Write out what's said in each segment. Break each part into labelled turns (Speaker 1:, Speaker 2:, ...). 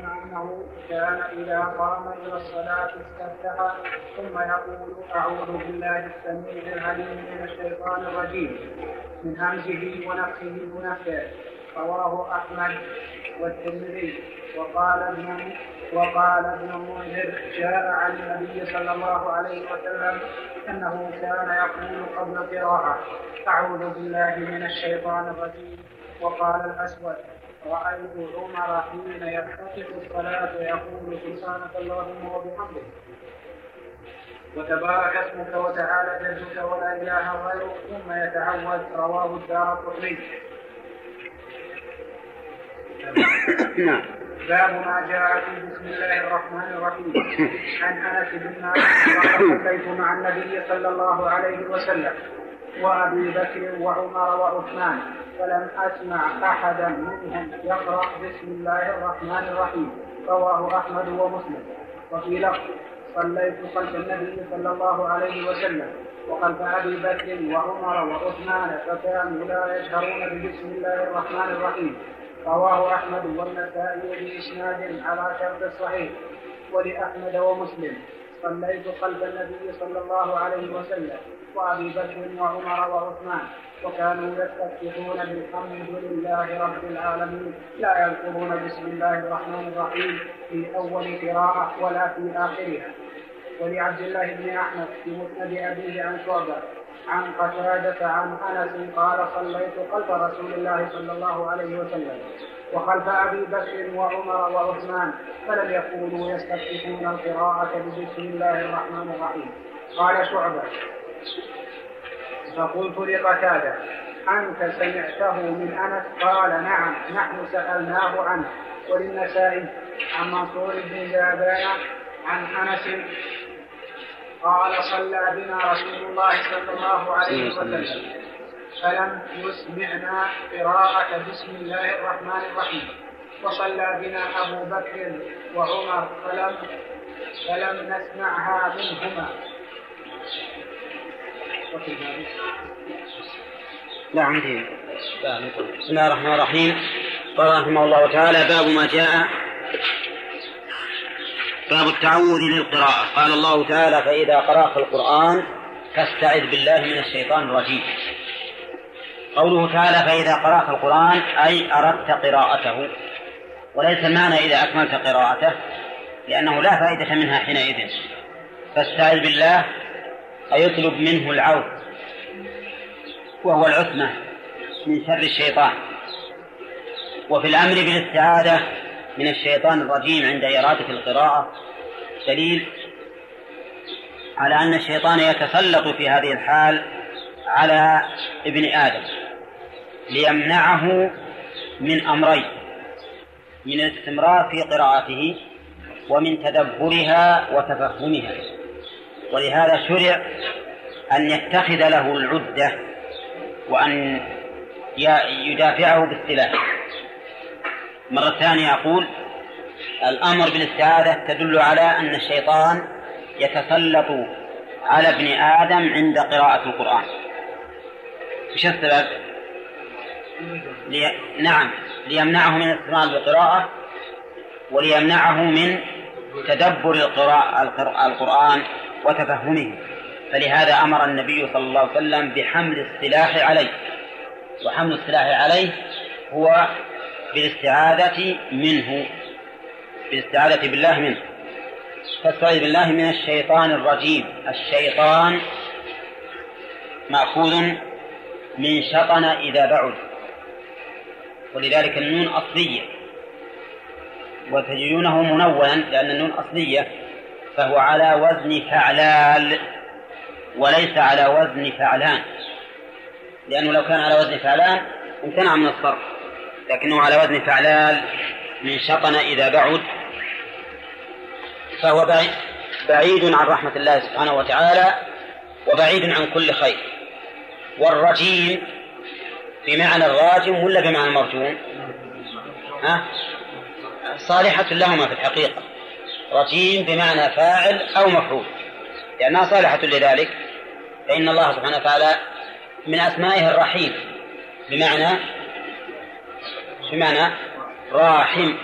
Speaker 1: وسلم أنه كان إذا قام إلى الصلاة استفتح ثم يقول أعوذ بالله السميع العليم من الشيطان الرجيم من همزه ونفخه ونفخه. رواه أحمد والترمذي. وقال ابن وقال ابن المنذر جاء عن النبي صلى الله عليه وسلم أنه كان يقول قبل القراءه أعوذ بالله من الشيطان الرجيم. وقال الأسود رايت عمر حين يفتتح الصلاة يقول سبحانك اللهم وبحمدك. وتبارك اسمك وتعالى جدك ولا إله غيرك ثم يتعوذ رواه الدار القطري نعم. باب ما جاء في بسم الله الرحمن الرحيم. عن أنس بن مالك صليت مع النبي صلى الله عليه وسلم. وأبي بكر وعمر وعثمان فلم أسمع أحدا منهم يقرأ بسم الله الرحمن الرحيم رواه أحمد ومسلم. وفي لفظ صليت خلف النبي صلى الله عليه وسلم وخلف أبي بكر وعمر وعثمان فكانوا لا يجهرون ببسم الله الرحمن الرحيم. رواه أحمد والنسائي بإسناد على شرط الصحيح ولأحمد ومسلم صليت خلف النبي صلى الله عليه وسلم وأبي بكر وعمر وعثمان وكانوا يستفتحون بالحمد لله رب العالمين. لا يذكرون بسم الله الرحمن الرحيم في أول قراءة ولا في آخرها. ولعبد الله بن أحمد في مسند أبيه عن شعبة عن قتادة عن أنس قال صليت خلف رسول الله صلى الله عليه وسلم وخلف أبي بكر وعمر وعثمان فلم يكونوا يستفتحون القراءة بسم الله الرحمن الرحيم. قال شعبة فقلت لقتادة أنت سمعته من أنس؟ قال نعم نحن سألناه عنه. وللنسائي عن منصور بن زادان عن أنس قال صلى بنا رسول الله صلى الله عليه وسلم. فلم يسمعنا قراءة بسم الله الرحمن الرحيم. وصلى بنا أبو بكر وعمر فلم فلم نسمعها منهما.
Speaker 2: لا عندي بسم الله الرحمن الرحيم. قال رحمه الله تعالى باب ما جاء. باب التعوذ للقراءة. قال الله تعالى فإذا قرأت القرآن فاستعذ بالله من الشيطان الرجيم. قوله تعالى فإذا قرأت القرآن أي أردت قراءته. وليس المعنى إذا أكملت قراءته لأنه لا فائدة منها حينئذ. فاستعذ بالله يطلب منه العوذ وهو العثمة من شر الشيطان. وفي الأمر بالاستعاذة من الشيطان الرجيم عند إرادة القراءة دليل على أن الشيطان يتسلط في هذه الحال على ابن آدم ليمنعه من أمرين من الاستمرار في قراءته ومن تدبرها وتفهمها. ولهذا شرع أن يتخذ له العدة وأن يدافعه بالسلاح مرة ثانية أقول الأمر بالاستعاذة تدل على أن الشيطان يتسلط على ابن آدم عند قراءة القرآن وش السبب؟ لي... نعم ليمنعه من الاستماع بالقراءة وليمنعه من تدبر القراءة القرآن وتفهمه. فلهذا أمر النبي صلى الله عليه وسلم بحمل السلاح عليه. وحمل السلاح عليه هو بالاستعاذة منه. بالاستعاذة بالله منه. فاستعذ بالله من الشيطان الرجيم. الشيطان مأخوذ من شطن إذا بعد. ولذلك النون أصلية. وتجدونه منونا لأن النون أصلية. فهو على وزن فعلال وليس على وزن فعلان. لأنه لو كان على وزن فعلان امتنع من الصرف لكنه على وزن فعلال من شطن إذا بعد. فهو بعيد عن رحمة الله سبحانه وتعالى وبعيد عن كل خير. والرجيم بمعنى الراجم ولا بمعنى المرجوم؟ ها؟ صالحة لهما في الحقيقة. رجيم بمعنى فاعل أو مفعول. لأنها صالحة لذلك فإن الله سبحانه وتعالى من أسمائه الرحيم بمعنى بمعنى راحم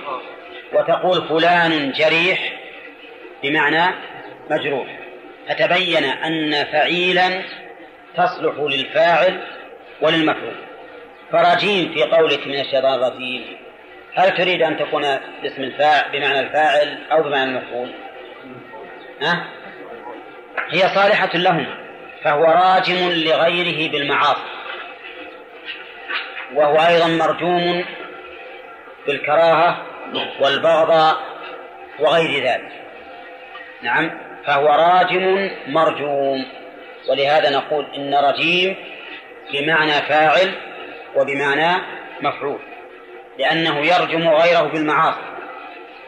Speaker 2: وتقول فلان جريح بمعنى مجروح. فتبين أن فعيلا تصلح للفاعل وللمفعول. فرجيم في قولك من الشيطان الرجيم. هل تريد أن تكون باسم الفاعل بمعنى الفاعل أو بمعنى المفعول؟ ها؟ هي صالحة لهم فهو راجم لغيره بالمعاصي وهو أيضا مرجوم بالكراهة والبغضاء وغير ذلك نعم فهو راجم مرجوم ولهذا نقول إن رجيم بمعنى فاعل وبمعنى مفعول لأنه يرجم غيره بالمعاصي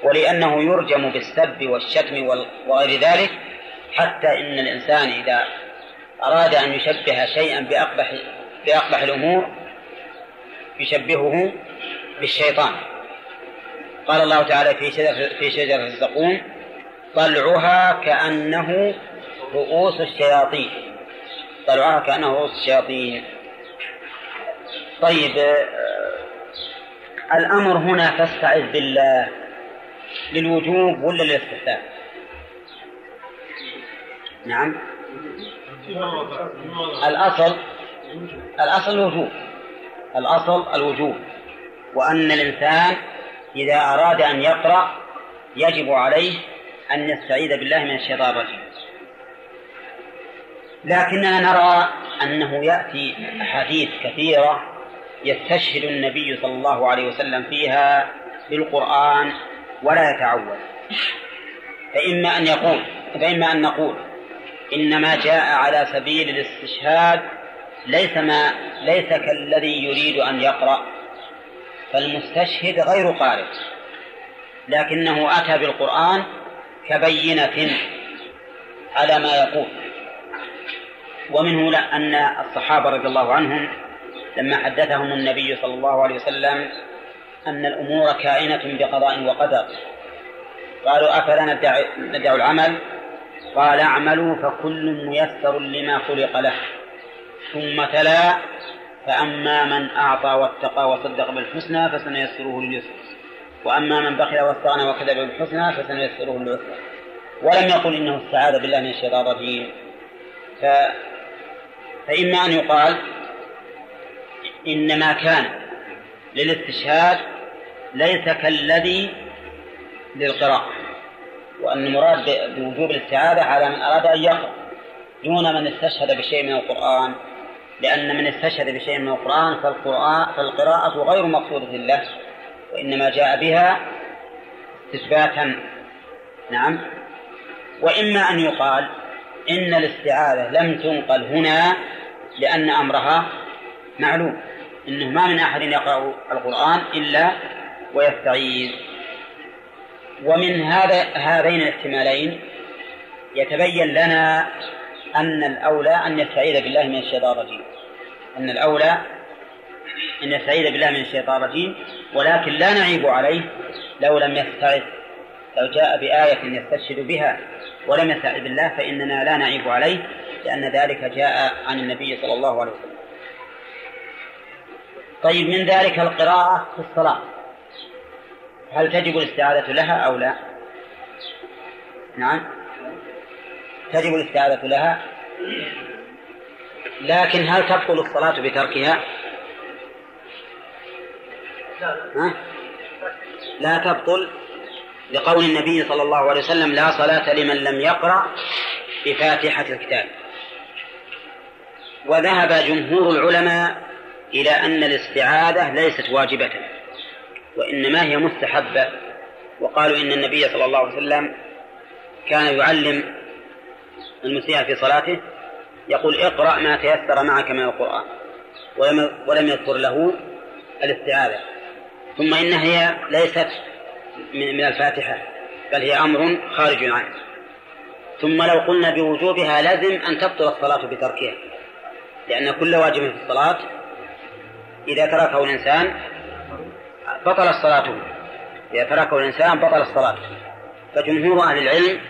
Speaker 2: ولأنه يرجم بالسب والشتم وغير ذلك حتى إن الإنسان إذا أراد أن يشبه شيئا بأقبح بأقبح الأمور يشبهه بالشيطان. قال الله تعالى في شجرة في شجرة الزقوم طلعها كأنه رؤوس الشياطين. طلعها كأنه رؤوس الشياطين. طيب آه، الأمر هنا فاستعذ بالله للوجوب ولا للاستحسان؟ نعم. الأصل الأصل الوجوب. الأصل الوجوب. وأن الإنسان إذا أراد أن يقرأ يجب عليه أن يستعيذ بالله من الشيطان الرجيم. لكننا نرى أنه يأتي أحاديث كثيرة يستشهد النبي صلى الله عليه وسلم فيها بالقرآن ولا يتعود فإما أن يقول فإما أن نقول إنما جاء على سبيل الاستشهاد ليس ما ليس كالذي يريد أن يقرأ. فالمستشهد غير قارئ لكنه أتى بالقرآن كبينة على ما يقول. ومنه أن الصحابة رضي الله عنهم لما حدثهم النبي صلى الله عليه وسلم أن الأمور كائنة بقضاء وقدر. قالوا أفلا ندع, ندع العمل؟ قال اعملوا فكل ميسر لما خلق له. ثم تلا فأما من أعطى واتقى وصدق بالحسنى فسنيسره لليسر. وأما من بخل واستغنى وكذب بالحسنى فسنيسره للعسرى ولم يقل إنه استعاذ بالله من الشيطان الرجيم. ف... فإما أن يقال إنما كان للاستشهاد ليس كالذي للقراءة وأن المراد بوجوب الاستعاذة على من أراد أن يقرأ دون من استشهد بشيء من القرآن. لأن من استشهد بشيء من القرآن فالقراءة, فالقراءة غير مقصودة له وإنما جاء بها استثباتا نعم. وإما أن يقال إن الاستعاذة لم تنقل هنا لأن أمرها معلوم إنه ما من أحد يقرأ القرآن إلا ويستعيذ. ومن هذا هذين الاحتمالين يتبين لنا أن الأولى أن يستعيذ بالله من الشيطان الرجيم. أن الأولى أن يستعيذ بالله من الشيطان الرجيم ولكن لا نعيب عليه لو لم يستعذ. لو جاء بآية يستشهد بها ولم يستعذ بالله فإننا لا نعيب عليه لأن ذلك جاء عن النبي صلى الله عليه وسلم. طيب من ذلك القراءة في الصلاة هل تجب الاستعاذة لها أو لا؟ نعم تجب الاستعاذة لها لكن هل تبطل الصلاة بتركها؟ ها؟ لا تبطل لقول النبي صلى الله عليه وسلم لا صلاة لمن لم يقرأ بفاتحة الكتاب وذهب جمهور العلماء إلى أن الاستعاذة ليست واجبة وإنما هي مستحبة. وقالوا إن النبي صلى الله عليه وسلم كان يعلم المسيء في صلاته يقول اقرأ ما تيسر معك من القرآن ولم ولم يذكر له الاستعاذة. ثم إنها هي ليست من الفاتحة بل هي أمر خارج عنه ثم لو قلنا بوجوبها لازم أن تبطل الصلاة بتركها لأن كل واجب في الصلاة إذا تركه الإنسان بطل الصلاة. إذا تركه الإنسان بطل الصلاة. فجمهور أهل العلم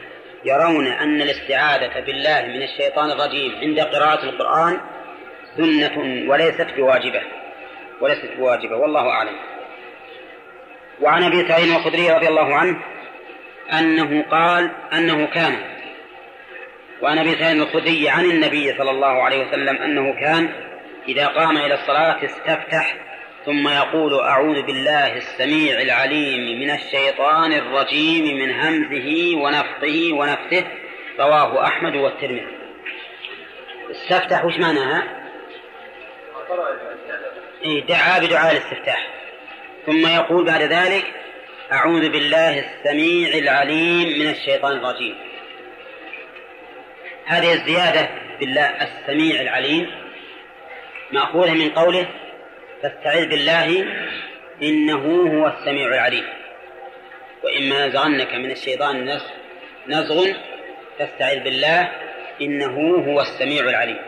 Speaker 2: يرون أن الاستعاذة بالله من الشيطان الرجيم عند قراءة القرآن سنة وليست بواجبة. وليست بواجبة والله أعلم. وعن أبي سعيد الخدري رضي الله عنه أنه قال أنه كان. وعن أبي سعيد الخدري عن النبي صلى الله عليه وسلم أنه كان إذا قام إلى الصلاة استفتح ثم يقول أعوذ بالله السميع العليم من الشيطان الرجيم من همزه ونفخه ونفثه رواه أحمد والترمذي. استفتح وش معناها؟ إيه دعا بدعاء الاستفتاح. ثم يقول بعد ذلك أعوذ بالله السميع العليم من الشيطان الرجيم. هذه الزيادة بالله السميع العليم مأخوذة من قوله فاستعذ بالله إنه هو السميع العليم. وإما نزغنك من الشيطان نزغ فاستعذ بالله إنه هو السميع العليم.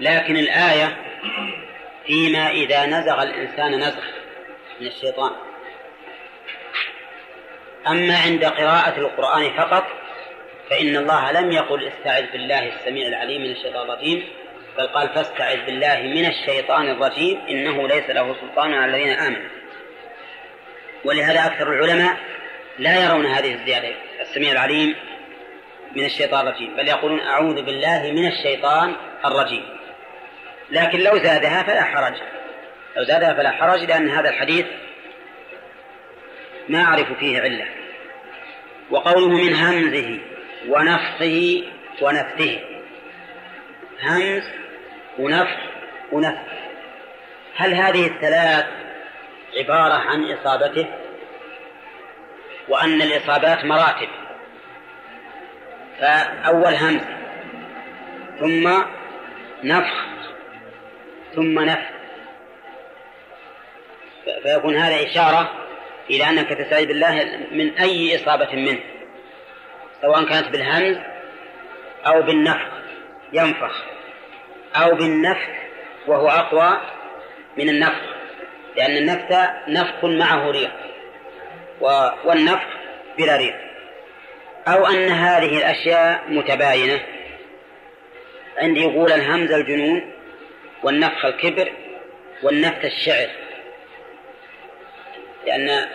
Speaker 2: لكن الآية فيما إذا نزغ الإنسان نزغ من الشيطان. أما عند قراءة القرآن فقط فإن الله لم يقل استعذ بالله السميع العليم من الشيطان الرجيم. بل قال فاستعذ بالله من الشيطان الرجيم إنه ليس له سلطان على الذين آمنوا. ولهذا أكثر العلماء لا يرون هذه الزيادة السميع العليم من الشيطان الرجيم بل يقولون أعوذ بالله من الشيطان الرجيم. لكن لو زادها فلا حرج. لو زادها فلا حرج لأن هذا الحديث ما أعرف فيه علة. وقوله من همزه ونفخه ونفثه. همز ونفخ ونفث هل هذه الثلاث عبارة عن إصابته؟ وأن الإصابات مراتب. فأول همز ثم نفخ. ثم نفخ. فيكون هذا إشارة إلى أنك تستعيذ بالله من أي إصابة منه. سواء كانت بالهمز أو بالنفخ. ينفخ. أو بالنفخ وهو أقوى من النفخ لأن النفث نفخ معه ريح والنفخ بلا ريح. أو أن هذه الأشياء متباينة. عندي يقول الهمز الجنون والنفخ الكبر والنفث الشعر. لأن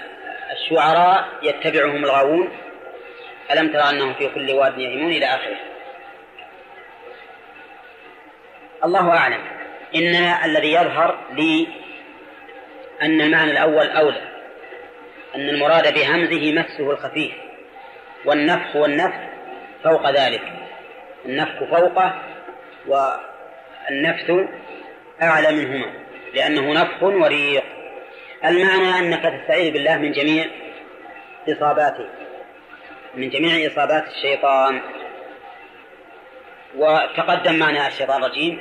Speaker 2: الشعراء يتبعهم الغاوون. ألم ترى أنهم في كل واد يهيمون إلى آخره؟ الله أعلم. إنما الذي يظهر لي أن المعنى الأول أولى. أن المراد بهمزه مسه الخفيف. والنفخ والنفث فوق ذلك. النفخ فوقه والنفث أعلى منهما. لأنه نفخ وريق. المعنى أنك تستعيذ بالله من جميع إصاباته. من جميع إصابات الشيطان. وتقدم معنى الشيطان الرجيم.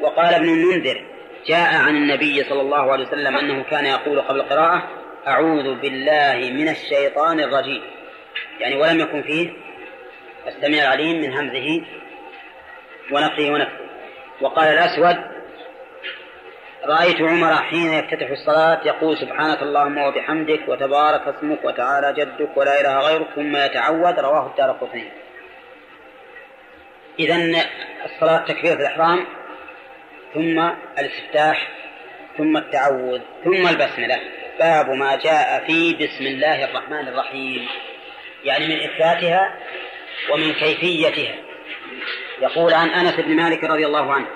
Speaker 2: وقال ابن المنذر جاء عن النبي صلى الله عليه وسلم أنه كان يقول قبل القراءة أعوذ بالله من الشيطان الرجيم. يعني ولم يكن فيه السميع العليم من همزه ونفخه ونفخه. وقال الأسود رأيت عمر حين يفتتح الصلاة يقول سبحانك اللهم وبحمدك وتبارك اسمك وتعالى جدك ولا إله غيرك ثم يتعوذ رواه الدار قطني. إذا الصلاة تكبيرة الإحرام ثم الاستفتاح ثم التعوذ ثم البسملة. باب ما جاء في بسم الله الرحمن الرحيم. يعني من إثباتها ومن كيفيتها. يقول عن أنس بن مالك رضي الله عنه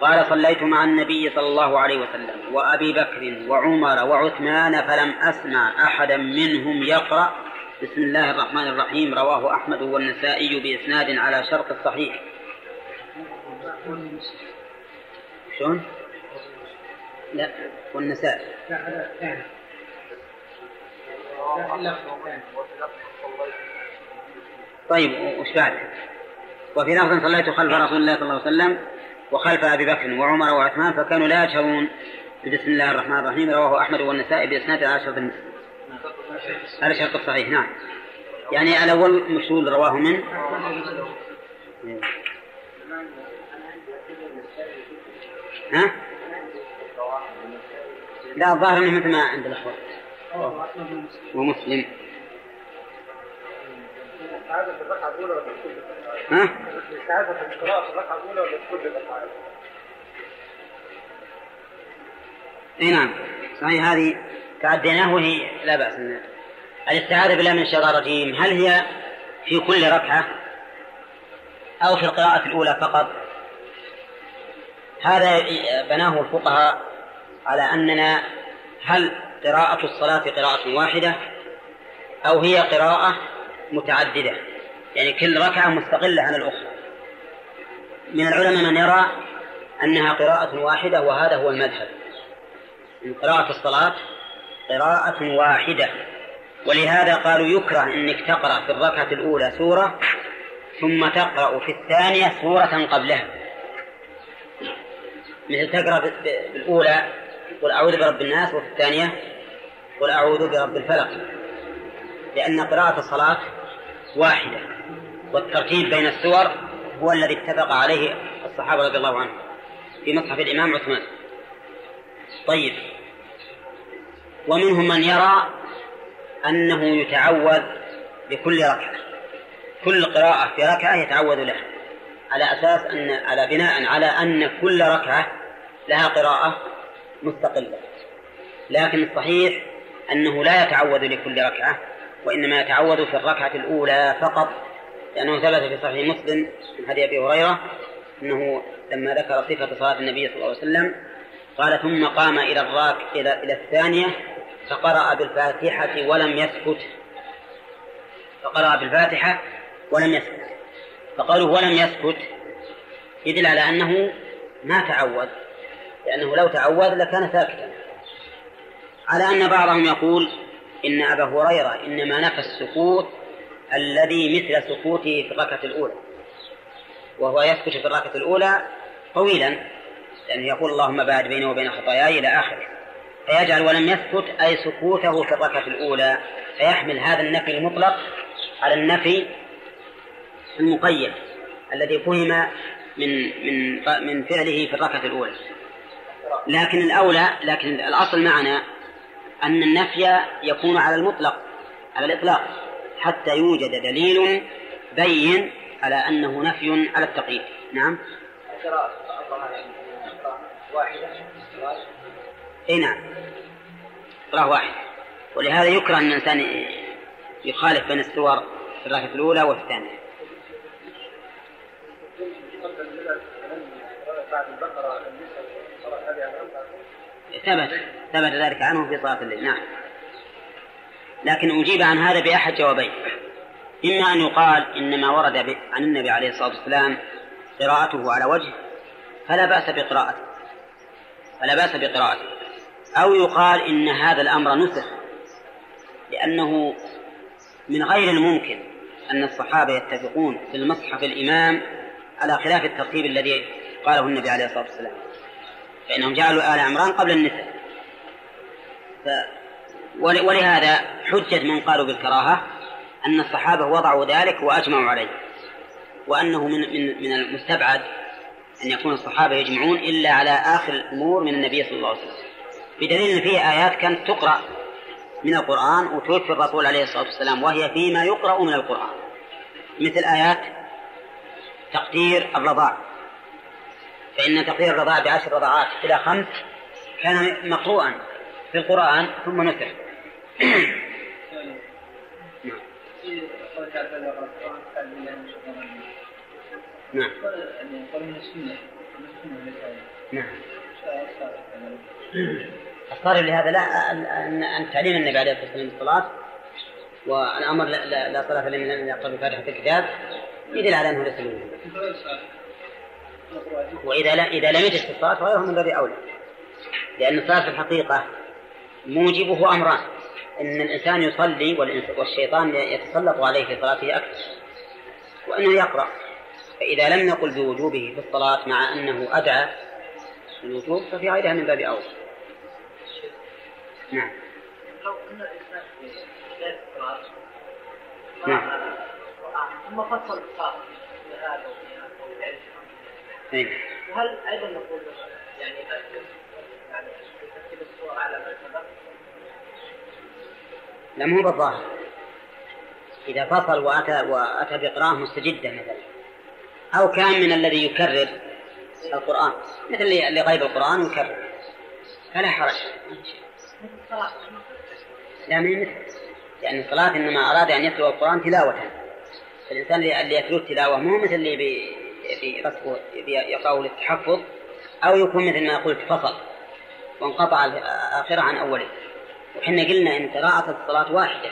Speaker 2: قال صليت مع النبي صلى الله عليه وسلم وأبي بكر وعمر وعثمان فلم أسمع أحدا منهم يقرأ بسم الله الرحمن الرحيم. رواه أحمد والنسائي بإسناد على شرط الصحيح. شلون؟ لا والنسائي. طيب وش بعد؟ وفي لفظ صليت خلف رسول الله صلى الله عليه وسلم وخلف أبي بكر وعمر وعثمان فكانوا لا يجهرون. بسم الله الرحمن الرحيم. رواه أحمد والنسائي بإسناد على شرط المسلم هذا شرط الصحيح نعم. يعني الأول مشهور رواه من؟ ها؟ لا الظاهر أنه مثل ما عند الأخوة. ومسلم ها؟ إي نعم. صحيح هذه تعديناه وهي لا بأس الاستعاذة بالله من الشيطان الرجيم. هل هي في كل ركعة أو في القراءة الأولى فقط؟ هذا بناه الفقهاء على أننا هل قراءة الصلاة قراءة واحدة أو هي قراءة متعددة؟ يعني كل ركعة مستقلة عن الأخرى. من العلماء من يرى أنها قراءة واحدة وهذا هو المذهب. من قراءة الصلاة قراءة واحدة. ولهذا قالوا يكره أنك تقرأ في الركعة الأولى سورة ثم تقرأ في الثانية سورة قبلها. مثل تقرأ بالأولى قل أعوذ برب الناس وفي الثانية قل أعوذ برب الفلق. لأن قراءة الصلاة واحدة والترتيب بين السور هو الذي اتفق عليه الصحابة رضي الله عنهم في مصحف الإمام عثمان. طيب. ومنهم من يرى أنه يتعوذ بكل ركعة. كل قراءة في ركعة يتعوذ لها. على أساس أن على بناء على أن كل ركعة لها قراءة مستقلة. لكن الصحيح أنه لا يتعوذ لكل ركعة وإنما يتعوذ في الركعة الأولى فقط لأنه ثبت في صحيح مسلم من حديث أبي هريرة أنه لما ذكر صفة صلاة النبي صلى الله عليه وسلم قال ثم قام إلى الراك إلى إلى الثانية فقرأ بالفاتحة ولم يسكت فقرأ بالفاتحة ولم يسكت فقالوا ولم يسكت يدل على أنه ما تعود لأنه لو تعود لكان ساكتا. على أن بعضهم يقول إن أبا هريرة إنما نفى السكوت الذي مثل سكوته في الركعة الأولى. وهو يسكت في الركعة الأولى طويلا. لأنه يقول اللهم باعد بيني وبين خطاياي إلى آخره. فيجعل ولم يسكت أي سكوته في الركعة الأولى فيحمل هذا النفي المطلق على النفي المقيد الذي فهم من من من فعله في الركعة الأولى. لكن الأولى لكن الأصل معنا أن النفي يكون على المطلق على الإطلاق حتى يوجد دليل بين على أنه نفي على التقييد. نعم. اي نعم. قراءة واحدة ولهذا يكره أن الإنسان يخالف بين السور في الركعة الأولى والثانية ثبت ثبت ذلك عنه في صلاة الليل. نعم. لكن أجيب عن هذا بأحد جوابين. إما أن يقال إنما ورد عن النبي عليه الصلاة والسلام قراءته على وجه فلا بأس بقراءته. فلا بأس بقراءته. أو يقال إن هذا الأمر نسخ لأنه من غير الممكن أن الصحابة يتفقون في المصحف الإمام على خلاف الترتيب الذي قاله النبي عليه الصلاة والسلام. فإنهم جعلوا آل عمران قبل النساء ف... ولهذا حجة من قالوا بالكراهة أن الصحابة وضعوا ذلك وأجمعوا عليه وأنه من من من المستبعد أن يكون الصحابة يجمعون إلا على آخر الأمور من النبي صلى الله عليه وسلم. بدليل أن فيه آيات كانت تقرأ من القرآن وتوفي الرسول عليه الصلاة والسلام وهي فيما يقرأ من القرآن. مثل آيات تقدير الرضاع. فإن تقدير الرضاع بعشر رضعات إلى خمس كان مقروءا في القرآن ثم نسخ نعم. نعم. الصارف لهذا لا أن تعليم النبي عليه الصلاة والسلام الصلاة والأمر لا, لا صلاة لمن لم يقرأ بفاتحة الكتاب يدل على أنه ليس منه وإذا لا إذا لم يجد في الصلاة فغيره من باب أولى. لأن الصلاة في الحقيقة موجبه أمران. إن الإنسان يصلي والشيطان يتسلط عليه في صلاته أكثر. وأنه يقرأ. فإذا لم نقل بوجوبه في الصلاة مع أنه أدعى الوجوب ففي غيرها من باب أولى. نعم. لو أن الإنسان في بداية الصلاة نعم. ثم فصل الصلاة بهذا وبهذا وهل أيضا نقول يعني يعني ترتيب الصور على ما سبق؟ لا مو بالظاهر. إذا فصل وأتى وأتى بقراءة مستجدة مثلا أو كان من الذي يكرر القرآن مثل لغيب القرآن يكرر فلا حرج. لا من مثل يعني الصلاة إنما أراد أن يتلو القرآن تلاوة. الإنسان اللي يتلو التلاوة مو مثل اللي بي يقرأه للتحفظ أو يكون مثل ما قلت فصل وانقطع آخره عن أوله. وحنا قلنا إن قراءة الصلاة واحدة.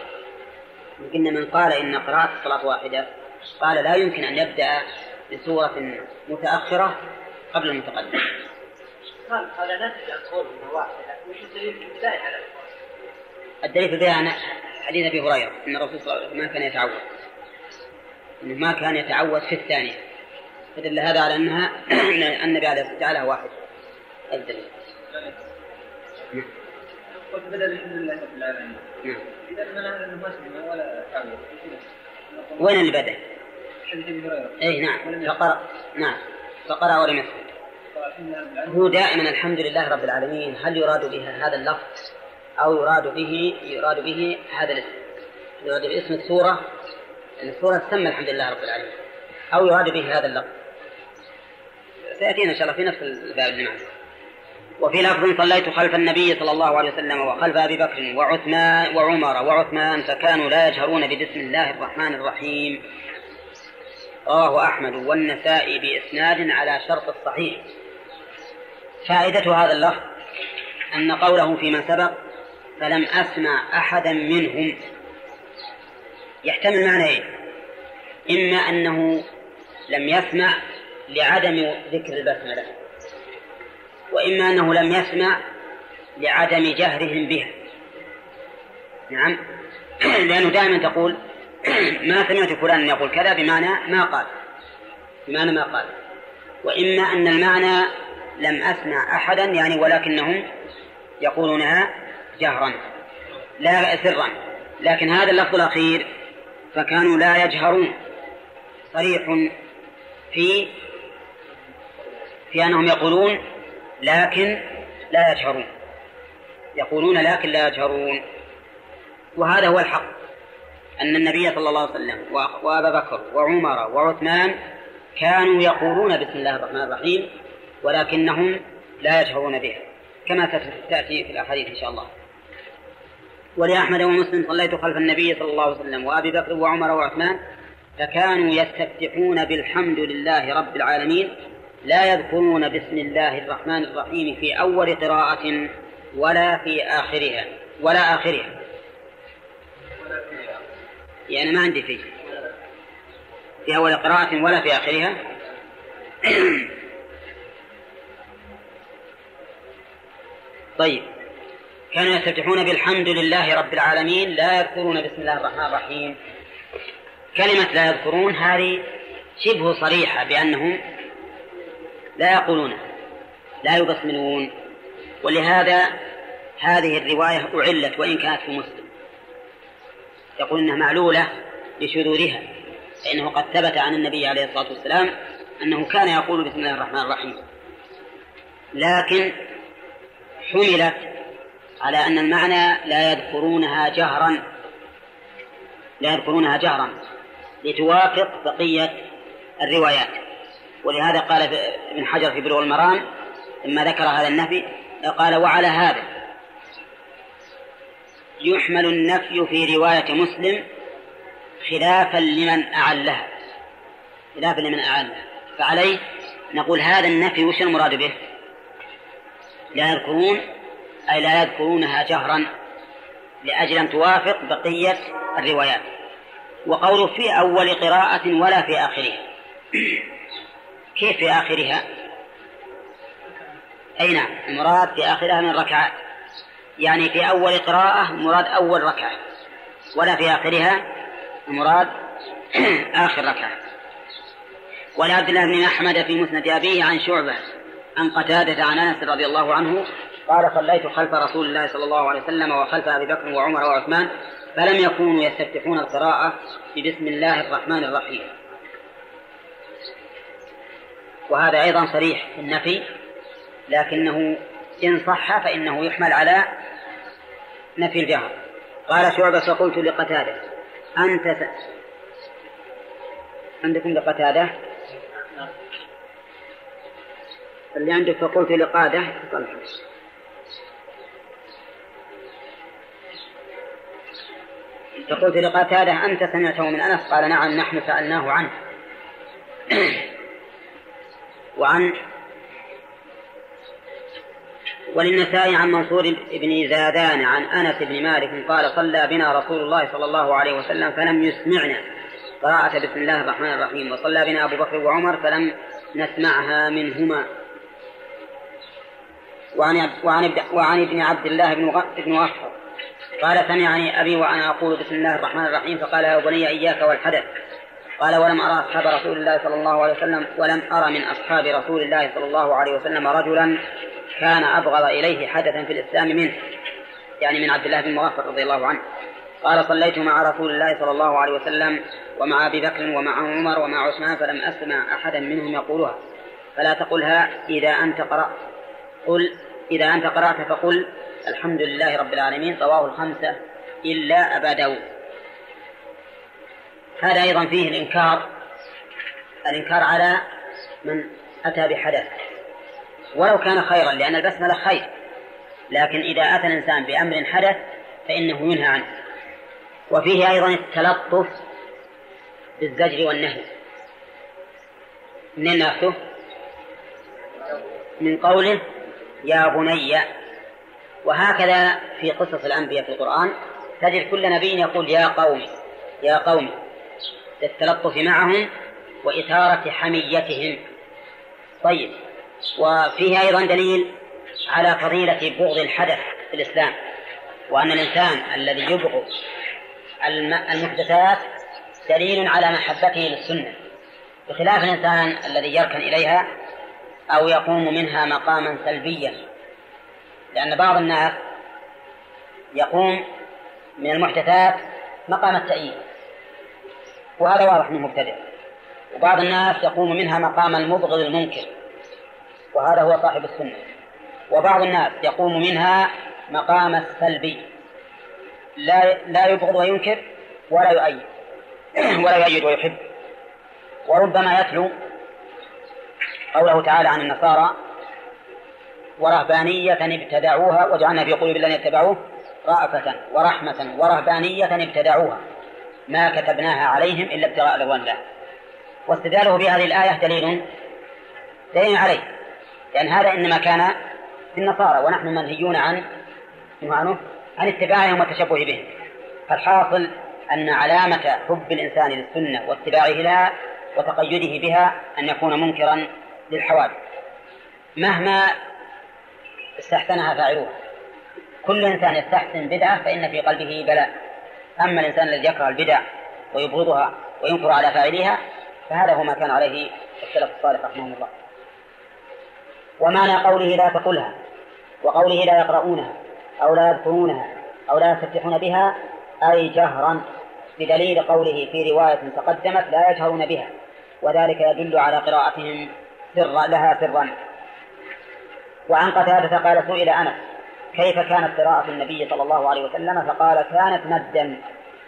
Speaker 2: قلنا من قال إن قراءة الصلاة واحدة قال لا يمكن أن يبدأ بسورة متأخرة قبل المتقدم.
Speaker 3: قال قال القول واحدة وش الدليل؟ في البداية على
Speaker 2: الدليل في البداية حديث أبي هريرة أن الرسول صلى الله عليه وسلم ما كان يتعود أنه ما كان يتعود في الثانية. فدل هذا على أنها أن النبي عليه الصلاة جعلها واحد. الدليل.
Speaker 3: قلت بدل الحمد لله رب العالمين. نعم من مسلم ولا تعود
Speaker 2: وين اللي بدأ؟
Speaker 3: حديث أبي هريرة.
Speaker 2: أي نعم. فقرأ نعم. فقرأ ولم يسكت هو دائما الحمد لله رب العالمين. هل يراد بها هذا اللفظ أو يراد به يراد به هذا الاسم؟ يراد باسم السورة؟ السورة تسمى الحمد لله رب العالمين. أو يراد به هذا اللفظ. سيأتينا إن شاء الله في نفس الباب اللي معنا وفي لفظ صليت خلف النبي صلى الله عليه وسلم وخلف أبي بكر وعثمان وعمر وعثمان فكانوا لا يجهرون ببسم الله الرحمن الرحيم. رواه أحمد والنسائي بإسناد على شرط الصحيح. فائدة هذا اللفظ أن قوله فيما سبق فلم أسمع أحدا منهم. يحتمل معنى إيه؟ إما أنه لم يسمع لعدم ذكر البسملة وإما أنه لم يسمع لعدم جهرهم بها. نعم. لأنه دائما تقول ما سمعت فلان يقول كذا بمعنى ما قال بمعنى ما قال. وإما أن المعنى لم أسمع أحدا يعني ولكنهم يقولونها جهرا لا سرا لكن هذا اللفظ الأخير فكانوا لا يجهرون. صريح في في أنهم يقولون لكن لا يجهرون. يقولون لكن لا يجهرون. وهذا هو الحق أن النبي صلى الله عليه وسلم وأبا بكر وعمر وعثمان كانوا يقولون بسم الله الرحمن الرحيم ولكنهم لا يجهرون بها كما ستأتي في الأحاديث إن شاء الله. ولأحمد ومسلم صليت خلف النبي صلى الله عليه وسلم وأبي بكر وعمر وعثمان فكانوا يستفتحون بالحمد لله رب العالمين لا يذكرون بسم الله الرحمن الرحيم في أول قراءة ولا في آخرها ولا آخرها. يعني ما عندي فيه في أول قراءة ولا في آخرها. طيب. كانوا يستفتحون بالحمد لله رب العالمين لا يذكرون بسم الله الرحمن الرحيم. كلمة لا يذكرون هذه شبه صريحة بأنهم لا يقولون لا يبسملون ولهذا هذه الرواية أعلت وإن كانت في مسلم. يقول إنها معلولة لشذوذها فإنه قد ثبت عن النبي عليه الصلاة والسلام أنه كان يقول بسم الله الرحمن الرحيم. لكن حملت على أن المعنى لا يذكرونها جهرا لا يذكرونها جهرا لتوافق بقية الروايات ولهذا قال ابن حجر في بلوغ المرام لما ذكر هذا النفي قال وعلى هذا يحمل النفي في رواية مسلم خلافا لمن أعلها خلافا لمن أعلها فعليه نقول هذا النفي وش المراد به؟ لا يذكرون أي لا يذكرونها جهرا لأجل أن توافق بقية الروايات. وقوله في أول قراءة ولا في آخرها. كيف في آخرها؟ أي نعم المراد في آخرها من الركعات يعني في أول قراءة مراد أول ركعة ولا في آخرها المراد آخر ركعة. ولعبد الله بن أحمد في مسند أبيه عن شعبة. عن قتادة عن أنس رضي الله عنه قال صليت خلف رسول الله صلى الله عليه وسلم وخلف أبي بكر وعمر وعثمان فلم يكونوا يستفتحون القراءة ببسم الله الرحمن الرحيم. وهذا أيضا صريح في النفي لكنه إن صح فإنه يحمل على نفي الجهر. قال شعبة فقلت لقتادة أنت عندكم لقتادة؟ اللي عندك فقلت لقادة فقلت لقتادة أنت سمعته من أنس؟ قال نعم نحن سألناه عنه. وعن وللنسائي عن منصور بن زادان عن أنس بن مالك قال صلى بنا رسول الله صلى الله عليه وسلم فلم يسمعنا. قراءة بسم الله الرحمن الرحيم. وصلى بنا أبو بكر وعمر فلم نسمعها منهما. وعن وعن وعن ابن عبد الله بن بن قال سمعني أبي وأنا أقول بسم الله الرحمن الرحيم فقال يا بني إياك والحدث. قال ولم أرى أصحاب رسول الله صلى الله عليه وسلم ولم أرى من أصحاب رسول الله صلى الله عليه وسلم رجلا كان أبغض إليه حدثا في الإسلام منه. يعني من عبد الله بن مغفر رضي الله عنه. قال صليت مع رسول الله صلى الله عليه وسلم ومع أبي بكر ومع عمر ومع عثمان فلم أسمع أحدا منهم يقولها. فلا تقلها إذا أنت قرأت. قل إذا أنت قرأت فقل الحمد لله رب العالمين رواه الخمسة إلا أبا داود. هذا أيضا فيه الإنكار الإنكار على من أتى بحدث. ولو كان خيرا لأن البسملة خير لكن إذا أتى الإنسان بأمر حدث فإنه ينهى عنه. وفيه أيضا التلطف بالزجر والنهي. من نفسه من قوله يا بني وهكذا في قصص الأنبياء في القرآن تجد كل نبي يقول يا قوم يا قوم للتلطف معهم وإثارة حميتهم. طيب وفيه أيضا دليل على فضيلة بغض الحدث في الإسلام وأن الإنسان الذي يبغض المحدثات دليل على محبته للسنة. بخلاف الإنسان الذي يركن إليها أو يقوم منها مقاما سلبيا. لأن بعض الناس يقوم من المحدثات مقام التأييد. وهذا واضح من مبتدئ وبعض الناس يقوم منها مقام المبغض المنكر. وهذا هو صاحب السنة. وبعض الناس يقوم منها مقام السلبي. لا لا يبغض وينكر ولا يؤيد. ولا يؤيد ويحب. وربما يتلو قوله تعالى عن النصارى ورهبانية ابتدعوها وجعلنا في قلوب الذين اتبعوه رأفة ورحمة ورهبانية ابتدعوها ما كتبناها عليهم إلا ابتغاء رضوان الله. واستدلاله بهذه الآية دليل دليل عليه لأن هذا إنما كان في النصارى ونحن منهيون عن عنه عن اتباعهم والتشبه بهم. فالحاصل أن علامة حب الإنسان للسنة واتباعه لها وتقيده بها أن يكون منكرا للحوادث. مهما استحسنها فاعلوها. كل إنسان يستحسن بدعة فإن في قلبه بلاء. أما الإنسان الذي يكره البدع ويبغضها وينكر على فاعليها فهذا هو ما كان عليه السلف الصالح رحمه الله. ومعنى قوله لا تقلها وقوله لا يقرؤونها أو لا يذكرونها أو لا يستفتحون بها أي جهرا بدليل قوله في رواية تقدمت لا يجهرون بها وذلك يدل على قراءتهم سرا لها سرا وعن قتادة قال سئل أنس كيف كانت قراءة النبي صلى الله عليه وسلم؟ فقال كانت مدا.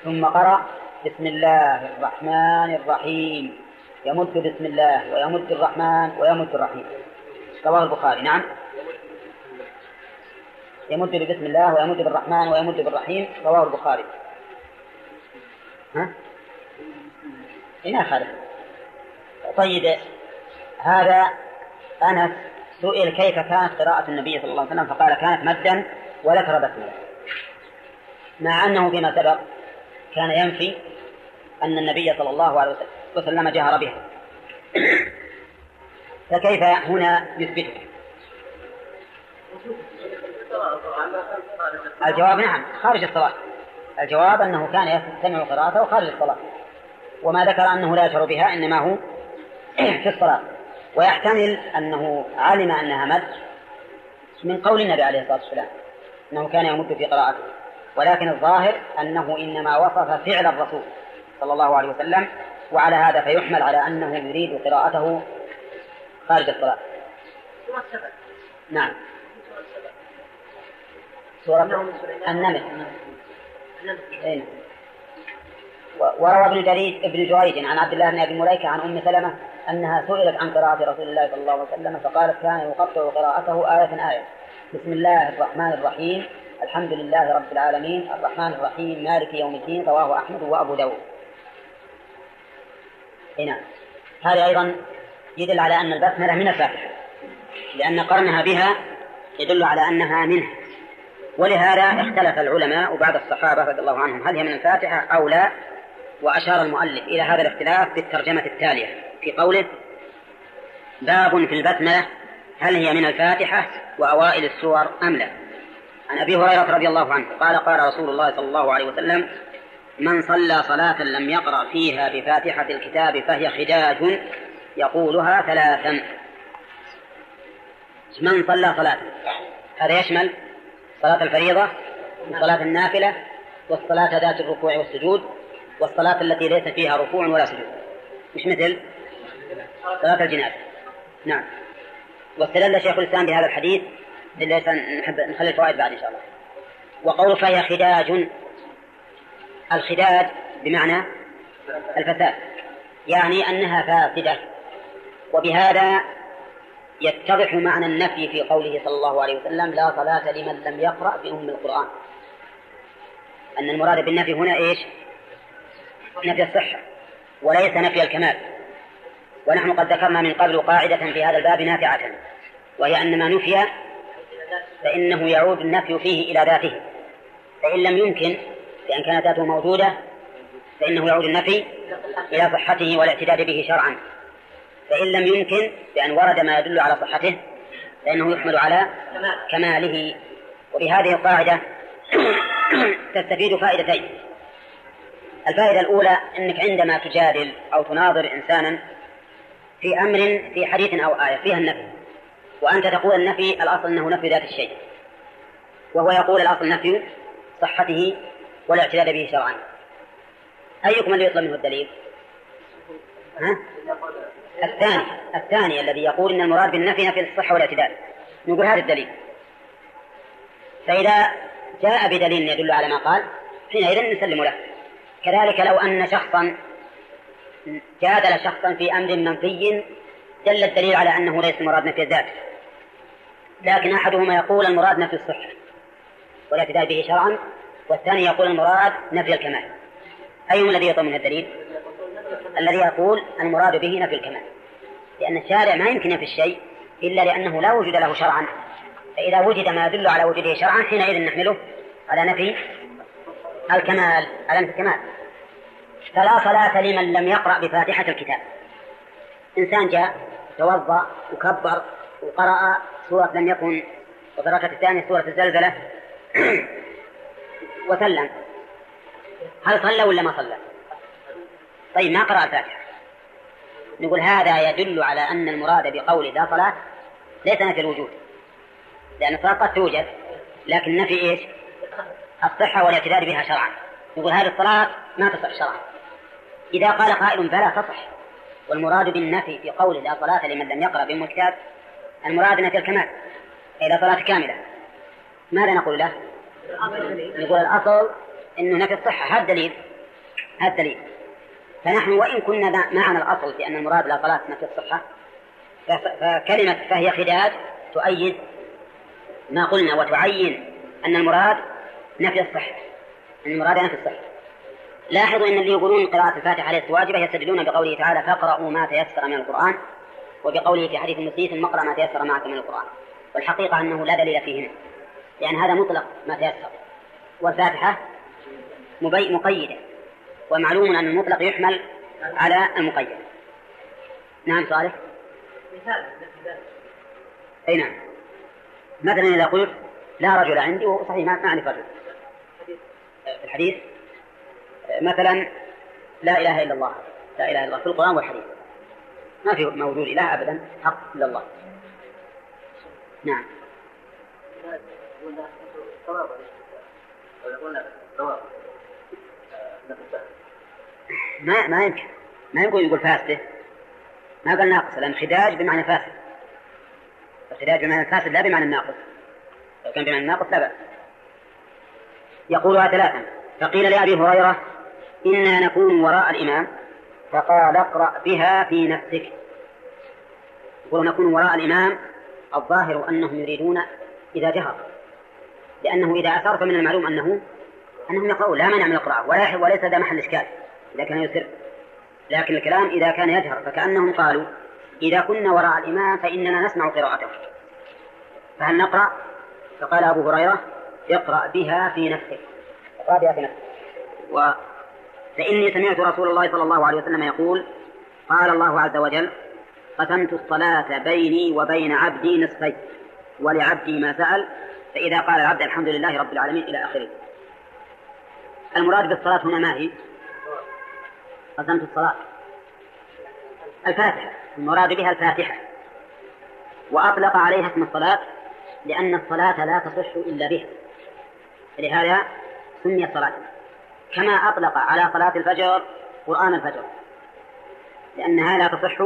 Speaker 2: ثم قرأ بسم الله الرحمن الرحيم. يمد بسم الله ويمد الرحمن ويمد الرحيم. رواه البخاري نعم. يمد بسم الله ويمد بالرحمن ويمد بالرحيم. رواه البخاري. ها؟ إيه خالد طيب هذا أنس سئل كيف كانت قراءة النبي صلى الله عليه وسلم؟ فقال كانت مدا وذكر بسملة مع أنه فيما سبق كان ينفي أن النبي صلى الله عليه وسلم جهر بها. فكيف هنا يثبته الجواب نعم خارج الصلاة. الجواب أنه كان يستمع قراءته خارج الصلاة. وما ذكر أنه لا يشعر بها إنما هو في الصلاة. ويحتمل أنه علم أنها مد من قول النبي عليه الصلاة والسلام أنه كان يمد في قراءته. ولكن الظاهر أنه إنما وصف فعل الرسول صلى الله عليه وسلم وعلى هذا فيحمل على أنه يريد قراءته خارج الصلاة. نعم. سورة النمل. إيه. وروى ابن جريج ابن جريج عن عبد الله بن أبي مليكة عن أم سلمة أنها سئلت عن قراءة رسول الله صلى الله عليه وسلم فقالت كان يقطع قراءته آية آية. بسم الله الرحمن الرحيم. الحمد لله رب العالمين. الرحمن الرحيم. مالك يوم الدين. رواه أحمد وأبو داود. هنا. هذا أيضا يدل على أن البسملة من الفاتحة لأن قرنها بها يدل على أنها منها. ولهذا اختلف العلماء وبعض الصحابة رضي الله عنهم هل هي من الفاتحة أو لا؟ وأشار المؤلف إلى هذا الاختلاف بالترجمة التالية. في قوله باب في البسملة هل هي من الفاتحة وأوائل السور أم لا؟ عن أبي هريرة رضي الله عنه قال قال رسول الله صلى الله عليه وسلم من صلى صلاة لم يقرأ فيها بفاتحة الكتاب فهي خداج يقولها ثلاثا. من صلى صلاة؟ هذا يشمل صلاة الفريضة وصلاة النافلة والصلاة ذات الركوع والسجود والصلاة التي ليس فيها ركوع ولا سجود. مش مثل؟ صلاة الجنازة. نعم. واستدل شيخ الإسلام بهذا الحديث ليس نحب نخلي الفوائد بعد إن شاء الله. وقول فهي خداج الخداج بمعنى الفساد. يعني أنها فاسدة. وبهذا يتضح معنى النفي في قوله صلى الله عليه وسلم لا صلاة لمن لم يقرأ بأم القرآن. أن المراد بالنفي هنا إيش؟ نفي الصحة وليس نفي الكمال. ونحن قد ذكرنا من قبل قاعدة في هذا الباب نافعة وهي أن ما نفي فإنه يعود النفي فيه إلى ذاته. فإن لم يمكن لأن كانت ذاته موجودة فإنه يعود النفي إلى صحته والاعتداد به شرعا. فإن لم يمكن بأن ورد ما يدل على صحته فإنه يحمل على كماله. وبهذه القاعدة تستفيد فائدتين. الفائدة الأولى أنك عندما تجادل أو تناظر إنسانا في أمر في حديث أو آية فيها النفي. وأنت تقول النفي الأصل أنه نفي ذات الشيء. وهو يقول الأصل نفي صحته والاعتداد به شرعا. أيكم الذي يطلب منه الدليل؟ ها؟ الثاني الثاني الذي يقول إن المراد بالنفي نفي الصحة والاعتدال نقول هذا الدليل. فإذا جاء بدليل يدل على ما قال حينئذ نسلم له. كذلك لو أن شخصا جادل شخصا في أمر منفي دل الدليل على أنه ليس المراد نفي الذات. لكن أحدهما يقول المراد نفي الصحة والاعتدال به شرعا والثاني يقول المراد نفي الكمال. أيهما الذي يطلب من الدليل؟ الذي يقول المراد به نفي الكمال. لأن الشارع ما يمكن ينفي الشيء إلا لأنه لا وجود له شرعا. فإذا وجد ما يدل على وجوده شرعا حينئذ نحمله على نفي الكمال على نفي الكمال. فلا صلاة لمن لم يقرأ بفاتحة الكتاب. إنسان جاء توضأ وكبر وقرأ سورة لم يكن الركعة الثانية سورة الزلزلة وسلم. هل صلى ولا ما صلى؟ طيب ما قرأ الفاتحة. نقول هذا يدل على أن المراد بقول لا صلاة ليس نفي الوجود. لأن الصلاة قد توجد لكن نفي إيش؟ الصحة والاعتداد بها شرعا. نقول هذه الصلاة ما تصح شرعا. إذا قال قائل فلا تصح. والمراد بالنفي في قول لا صلاة لمن لم يقرأ بأم الكتاب المراد نفي الكمال إذا صلاة كاملة. ماذا نقول له؟ نقول الأصل أنه نفي الصحة. هذا الدليل هذا الدليل. فنحن وإن كنا معنا الأصل في أن المراد لا صلاة نفي الصحة فكلمة فهي خداج تؤيد ما قلنا وتعين أن المراد نفي الصحة. أن المراد نفي الصحة. لاحظوا أن اللي يقولون قراءة الفاتحة ليست واجبة يستدلون بقوله تعالى فاقرأوا ما تيسر من القرآن وبقوله في حديث المسيس اقرأ ما تيسر معك من القرآن والحقيقة أنه لا دليل فيه هنا لأن هذا مطلق ما تيسر. والفاتحة مقيدة ومعلوم أن المطلق يحمل على المقيد. نعم صالح؟ أي نعم. مثلا إذا قلت لا رجل عندي وهو صحيح ما أعرف رجل في الحديث؟ مثلا لا إله إلا الله لا إله إلا الله في القرآن والحديث. ما في موجود إله أبدا حق إلا الله. نعم. ما ما يمكن. ما يمكن يقول فاسده ما قال ناقص لأن خداج بمعنى فاسد. الخداج بمعنى الفاسد لا بمعنى الناقص. لو كان بمعنى الناقص لا بأس. يقولها ثلاثا. فقيل لأبي هريرة إنا نكون وراء الإمام فقال اقرأ بها في نفسك. يقول نكون وراء الإمام الظاهر أنهم يريدون إذا جهر. لأنه إذا أثر فمن المعلوم أنه أنهم يقرؤون لا مانع من القراءة ولا وليس ذا محل إشكال إذا كان يسر. لكن الكلام إذا كان يجهر فكأنهم قالوا إذا كنا وراء الإمام فإننا نسمع قراءته. فهل نقرأ؟ فقال أبو هريرة اقرأ بها في نفسك. اقرأ بها في نفسك. فإني سمعت رسول الله صلى الله عليه وسلم يقول قال الله عز وجل قسمت الصلاة بيني وبين عبدي نصفين ولعبدي ما سأل فإذا قال العبد الحمد لله رب العالمين إلى آخره. المراد بالصلاة هنا ما هي؟ قسمت الصلاة. الفاتحة المراد بها الفاتحة. وأطلق عليها اسم الصلاة لأن الصلاة لا تصح إلا بها. لهذا سميت صلاة. كما أطلق على صلاة الفجر قرآن الفجر. لأنها لا تصح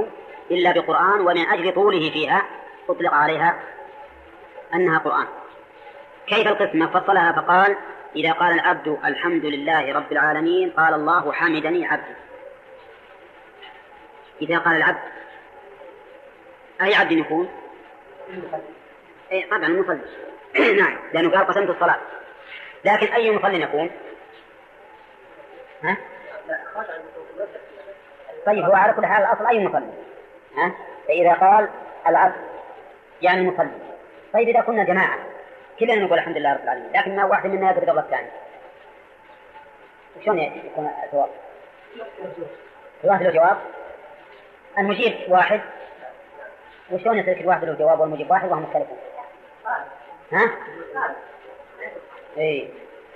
Speaker 2: إلا بقرآن ومن أجل طوله فيها أطلق عليها أنها قرآن. كيف القسمة؟ فصلها فقال إذا قال العبد الحمد لله رب العالمين قال الله حمدني عبدي. إذا قال العبد أي عبد يكون؟ أي طبعا المصلي. نعم لأنه قال قسمت الصلاة. لكن أي مصلي يكون؟ ها؟ طيب هو على كل حال الأصل أي مصلي ها؟ فإذا قال العبد يعني المصلي طيب إذا كنا جماعة كلنا نقول الحمد لله رب العالمين لكن ما واحد منا يقدر قبل الثاني شلون يكون الجواب؟ الواحد له جواب المجيب واحد وشلون يصير كل واحد له جواب والمجيب واحد وهم مختلفون؟ ها؟ اي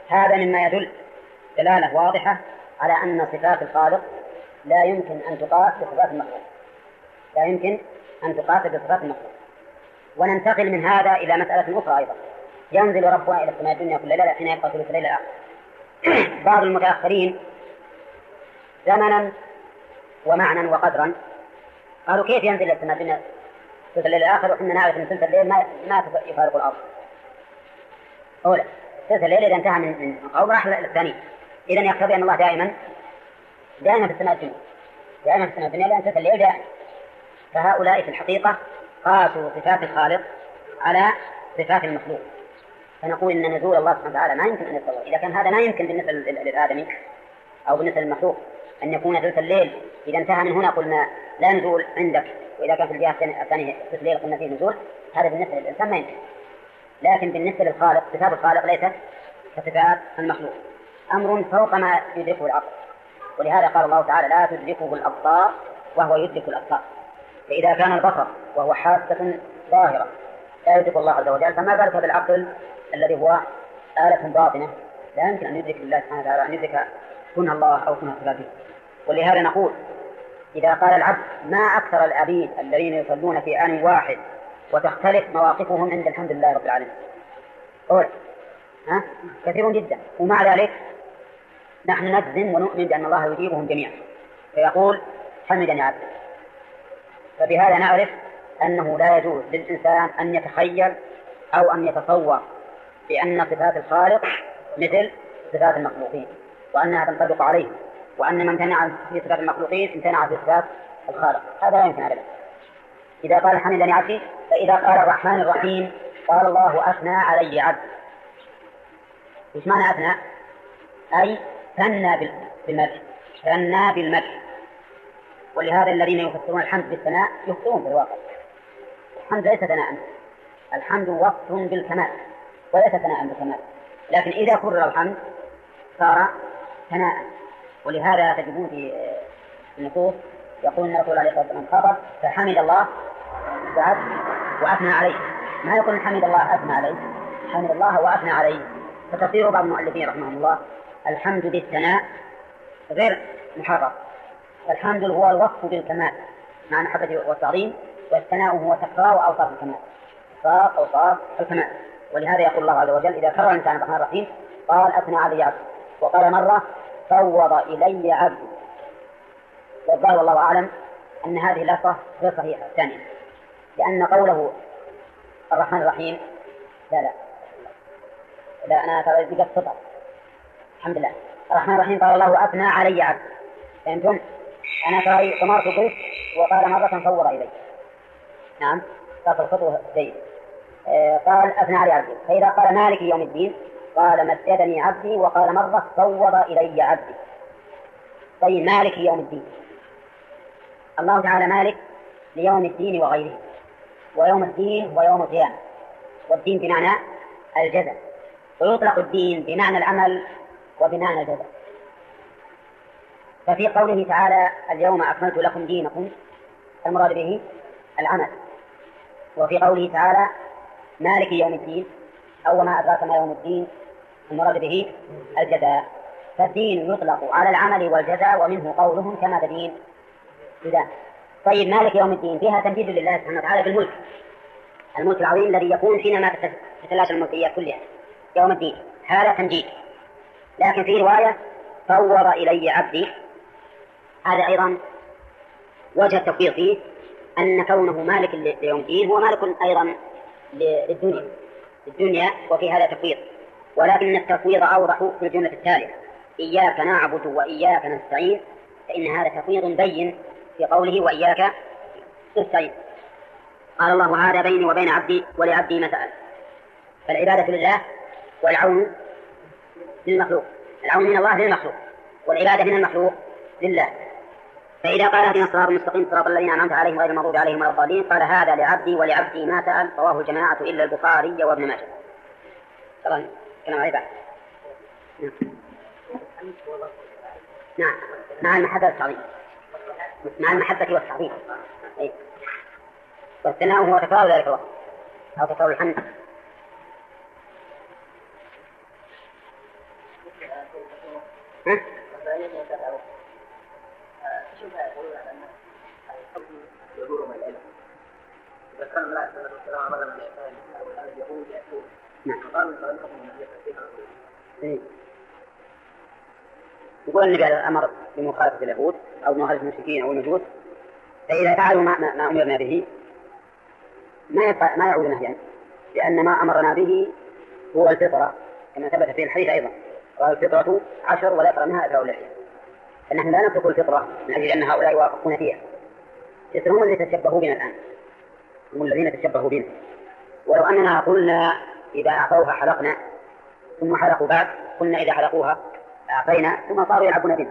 Speaker 2: هذا مما يدل دلالة واضحة على أن صفات الخالق لا يمكن أن تقاس بصفات المخلوق. لا يمكن أن تقاس بصفات المخلوق. وننتقل من هذا إلى مسألة أخرى أيضا. ينزل ربنا إلى السماء الدنيا كل ليلة حين يبقى ثلث الليل الآخر. بعض المتأخرين زمنا ومعنى وقدرا قالوا كيف ينزل إلى السماء الدنيا ثلث الليل الآخر وحنا نعرف أن ثلث الليل ما ما يفارق الأرض؟ أولا ثلث الليل إذا انتهى من من قوم راح للثاني. إذا يقتضي أن الله دائما دائما في السماء الدنيا دائما في السماء الدنيا لأن ثلث الليل دائما. فهؤلاء في الحقيقة قاسوا صفات الخالق على صفات المخلوق. فنقول إن نزول الله سبحانه وتعالى ما يمكن أن يتصور إذا كان هذا ما يمكن بالنسبة للآدمي أو بالنسبة للمخلوق أن يكون ثلث الليل. إذا انتهى من هنا قلنا لا نزول عندك. وإذا كان في الجهة الثانية ثلث الليل قلنا فيه نزول. هذا بالنسبة للإنسان ما يمكن. لكن بالنسبة للخالق صفات الخالق ليست كصفات المخلوق. أمر فوق ما يدركه العقل ولهذا قال الله تعالى لا تدركه الأبصار وهو يدرك الأبصار. فإذا كان البصر وهو حاسة ظاهرة لا يدرك الله عز وجل فما بالك بالعقل الذي هو آلة باطنة؟ لا يمكن أن يدرك الله سبحانه وتعالى أن يدرك كنه الله أو كنه صفاته ولهذا نقول إذا قال العبد ما أكثر العبيد الذين يصلون في آن واحد وتختلف مواقفهم عند الحمد لله رب العالمين. قول ها؟ كثير جدا. ومع ذلك نحن نجزم ونؤمن بأن الله يجيبهم جميعا. فيقول حمدني عبد فبهذا نعرف أنه لا يجوز للإنسان أن يتخيل أو أن يتصور بأن صفات الخالق مثل صفات المخلوقين وأنها تنطبق عليه وأن من امتنع في صفات المخلوقين امتنع في صفات الخالق. هذا لا يمكن أبدا. إذا قال حمدني عبدي. فإذا قال الرحمن الرحيم قال الله أثنى علي عبد إيش معنى أثنى؟ أي ثنى بالمدح ثنى بالمدح. ولهذا الذين يفسرون الحمد بالثناء يخطئون في الواقع. الحمد ليس ثناء. الحمد وصف بالكمال وليس ثناء بالكمال. لكن إذا كرر الحمد صار ثناء. ولهذا تجدون في النصوص يقول ان الرسول عليه الصلاه والسلام خطب فحمد الله بعد وأثنى عليه. ما يقول حمد الله اثنى عليه حمد الله وأثنى عليه فتفسير بعض المؤلفين رحمهم الله الحمد بالثناء غير محرر الحمد هو الوصف بالكمال مع المحبة والتعظيم والثناء هو تكرار أوصاف الكمال. تكرار أوصاف الكمال. ولهذا يقول الله عز وجل إذا كرر الإنسان الرحمن الرحيم قال أثنى علي عبد وقال مرة فوض إلي عبد والظاهر والله أعلم أن هذه اللفظة غير صحيحة. الثانية لأن قوله الرحمن الرحيم لا لا لا أنا ترى فطر الحمد لله. الرحمن الرحيم. قال الله أثنى علي عبد. فهمتم؟ أنا طمرت قلت وقال مرة فوض إلي. نعم. صارت الخطوة جيد. آه، قال أثنى علي عبدي فإذا قال مالك يوم الدين قال مجدني عبدي وقال مرة فوض إلي عبدي. طيب مالك يوم الدين. الله تعالى مالك ليوم الدين وغيره ويوم الدين هو يوم القيامة. والدين بمعنى الجزاء ويطلق الدين بمعنى العمل وبمعنى الجزاء ففي قوله تعالى اليوم أكملت لكم دينكم. المراد به العمل. وفي قوله تعالى مالك يوم الدين. أو ما أدراك ما يوم الدين. المراد به الجزاء. فالدين يطلق على العمل والجزاء ومنه قولهم كما تدين. إذا طيب مالك يوم الدين فيها تمجيد لله سبحانه وتعالى بالملك. الملك العظيم الذي يكون حينما تتلاشى الملكيات كلها. يوم الدين هذا تمجيد. لكن في رواية فوض إلي عبدي. هذا أيضا وجه التفويض فيه أن كونه مالك ليوم الدين هو مالك أيضا للدنيا للدنيا وفي هذا تفويض ولكن التفويض أوضح في الجملة التالية إياك نعبد وإياك نستعين فإن هذا تفويض بين في قوله وإياك نستعين قال الله هذا بيني وبين عبدي ولعبدي سأل فالعبادة لله والعون للمخلوق العون من الله للمخلوق والعبادة من المخلوق لله فإذا قال اهدنا الصراط المستقيم صراط الذين أنعمت عليهم غير المغضوب عليهم ولا الضالين قال هذا لعبدي ولعبدي ما سأل رواه الجماعة إلا البخاري وابن ماجه. طبعا كلام عليه بعد. نعم مع المحبة والتعظيم. مع المحبة والتعظيم. أي. والثناء هو تكرار ذلك الوقت أو تكرار الحمد. إيه. يقول النبي أمر بمخالفة اليهود أو مخالفة المشركين أو المجوس فإذا فعلوا ما, ما, أمرنا به ما ما يعود نهيا لأن ما أمرنا به هو الفطرة كما ثبت في الحديث أيضا قال الفطرة عشر ولا يقرأ منها إلا اولئك فنحن لا نترك الفطرة من أجل أن هؤلاء يوافقون فيها. هم الذين تشبهوا بنا الآن. هم الذين تشبهوا بنا. ولو أننا قلنا إذا أعطوها حلقنا ثم حلقوا بعد قلنا إذا حلقوها أعطينا ثم صاروا يلعبون بنا.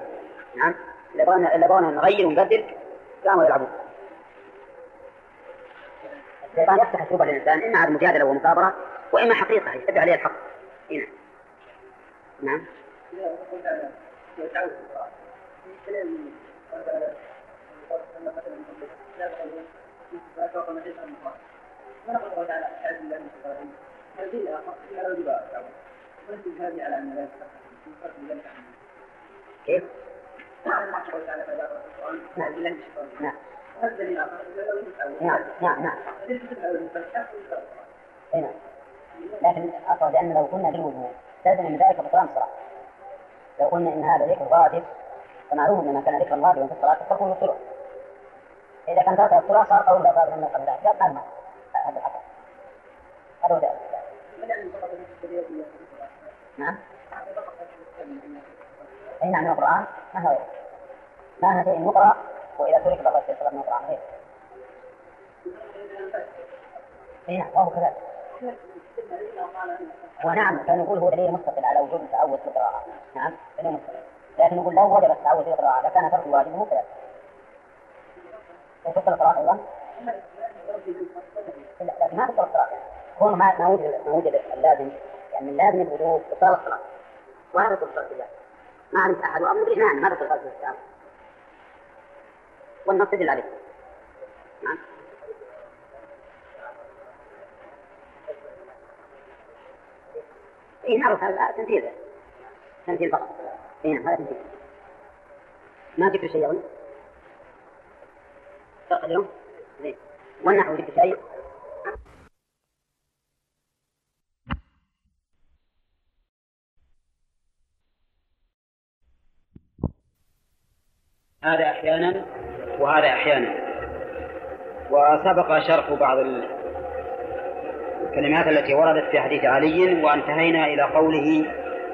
Speaker 2: نعم؟ إذا إذا بغينا نغير ونبدل قاموا يلعبون. الشيطان يفتح الشبهة للإنسان إما على مجادلة ومثابرة وإما حقيقة يشتبه عليه الحق. هنا. نعم. كيف؟ نعم نعم نعم. نعم لكن أقصد أن لو قلنا بالوجوب لازم من ذلك بطلان الصلاة لو قلنا إن هذا ذكر واجب فمعلوم أن كان ذكرا واجبا في الصلاة فتكون الصلاة إذا كان ترك الصلاة صار قول لا صار من قبل ذلك. قال ما؟ هذا الحق. هذا هو ذلك نعم. أي نعم القرآن؟ ما هو؟ ما هو شيء يقرأ وإذا ترك بطل الصلاة من القرآن غير أي نعم وهو كذلك؟ ونعم فنقول هو دليل مستقل على وجوب التعود في القراءة. نعم دليل مستقل. لكن نقول لو وجب في القراءة لكان ترك الواجب هو كذلك وفق القراءة أيضا؟ لكن ما تبطل الصلاة كون ما ما وجد ما وجد اللازم يعني اللازم الوجوب إبطال الصلاة وهذا تبطل بالله ما علمت أحد. مدري نعم ما تبطل الصلاة والنص يدل عليه. نعم. اي نعرف هذا تمثيل تمثيل فقط. اي نعم هذا تمثيل ما ذكر شيء أظن؟ اليوم؟ زين والنحو ذكر شيء؟ هذا أحيانا وهذا أحيانا. وسبق شرح بعض الكلمات التي وردت في حديث علي وانتهينا إلى قوله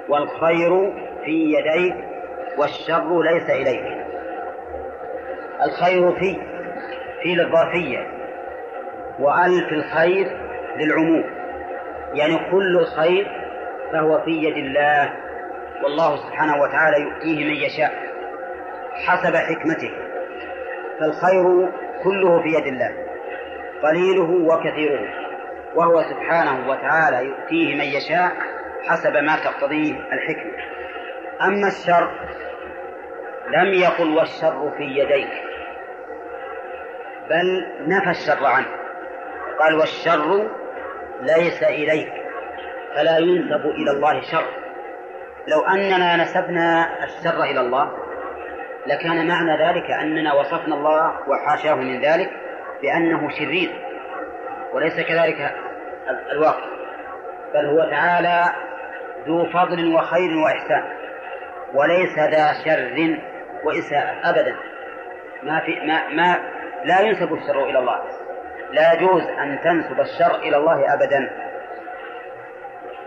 Speaker 2: والخير في يديك والشر ليس إليك. الخير في في للظرفية وأل في الخير للعموم. يعني كل خير فهو في يد الله والله سبحانه وتعالى يؤتيه من يشاء حسب حكمته. فالخير كله في يد الله قليله وكثيره. وهو سبحانه وتعالى يؤتيه من يشاء حسب ما تقتضيه الحكمة. أما الشر لم يقل والشر في يديك بل نفى الشر عنه. قال والشر ليس إليك فلا ينسب إلى الله شر. لو أننا نسبنا الشر إلى الله لكان معنى ذلك أننا وصفنا الله وحاشاه من ذلك بأنه شرير. وليس كذلك الواقع بل هو تعالى ذو فضل وخير وإحسان وليس ذا شر وإساءة أبدا. ما في ما ما لا ينسب الشر إلى الله لا يجوز أن تنسب الشر إلى الله أبدا.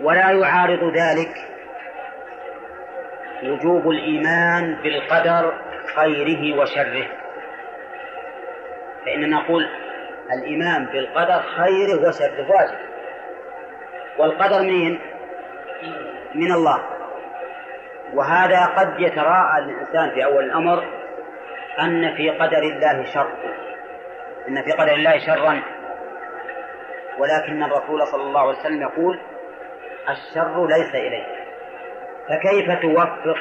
Speaker 2: ولا يعارض ذلك وجوب الإيمان بالقدر خيره وشره. فإننا نقول الإيمان بالقدر خيره وشره واجب. والقدر منين؟ من الله. وهذا قد يتراءى الإنسان في أول الأمر أن في قدر الله شر. إن في قدر الله شرا. ولكن الرسول صلى الله عليه وسلم يقول الشر ليس إليك. فكيف توفق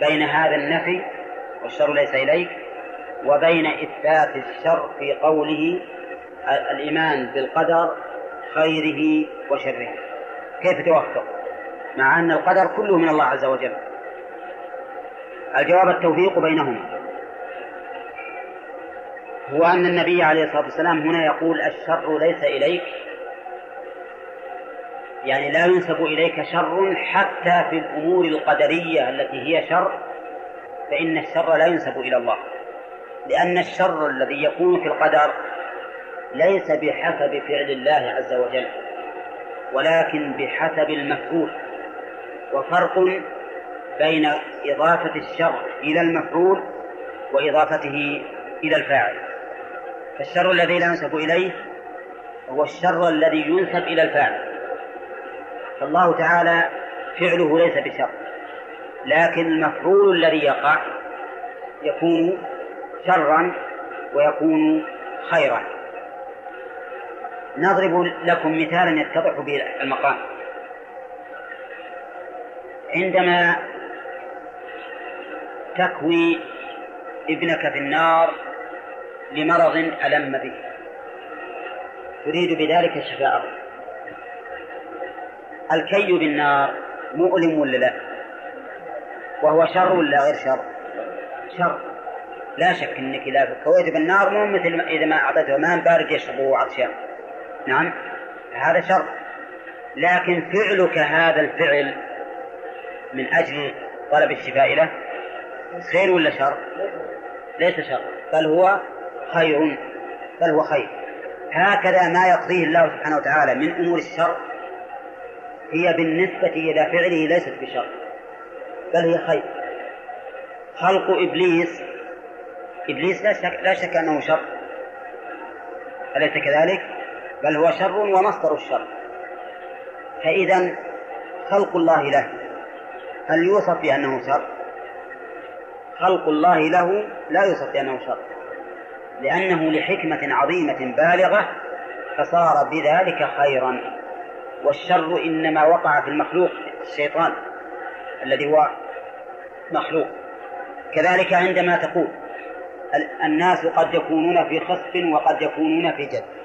Speaker 2: بين هذا النفي والشر ليس إليك وبين إثبات الشر في قوله الإيمان بالقدر خيره وشره. كيف توفق مع أن القدر كله من الله عز وجل. الجواب التوفيق بينهما هو أن النبي عليه الصلاة والسلام هنا يقول الشر ليس إليك. يعني لا ينسب إليك شر حتى في الأمور القدرية التي هي شر فإن الشر لا ينسب إلى الله. لأن الشر الذي يكون في القدر ليس بحسب فعل الله عز وجل ولكن بحسب المفعول. وفرق بين إضافة الشر إلى المفعول وإضافته إلى الفاعل. فالشر الذي لا ينسب إليه هو الشر الذي ينسب إلى الفاعل. فالله تعالى فعله ليس بشر لكن المفعول الذي يقع يكون شرا ويكون خيرا. نضرب لكم مثالا يتضح به المقام. عندما تكوي ابنك في النار لمرض ألم به تريد بذلك شفاءه. الكي بالنار مؤلم ولا لا؟ وهو شر ولا غير شر؟ شر. لا شك إنك إذا كويت بالنار مو مثل إذا ما أعطيته ماء بارد يشربه عطشان نعم. هذا شر لكن فعلك هذا الفعل من أجل طلب الشفاء له؟ خير ولا شر؟ ليس شر. بل هو خير. بل هو خير. هكذا ما يقضيه الله سبحانه وتعالى من أمور الشر هي بالنسبة إلى فعله ليست بشر. بل هي خير. خلق إبليس. إبليس لا شك, لا شك أنه شر. أليس كذلك؟ بل هو شر ومصدر الشر. فإذا خلق الله له هل يوصف بأنه شر؟ خلق الله له لا يوصف بأنه شر لأنه لحكمة عظيمة بالغة فصار بذلك خيرا. والشر إنما وقع في المخلوق الشيطان الذي هو مخلوق. كذلك عندما تقول الناس قد يكونون في خصف وقد يكونون في جد.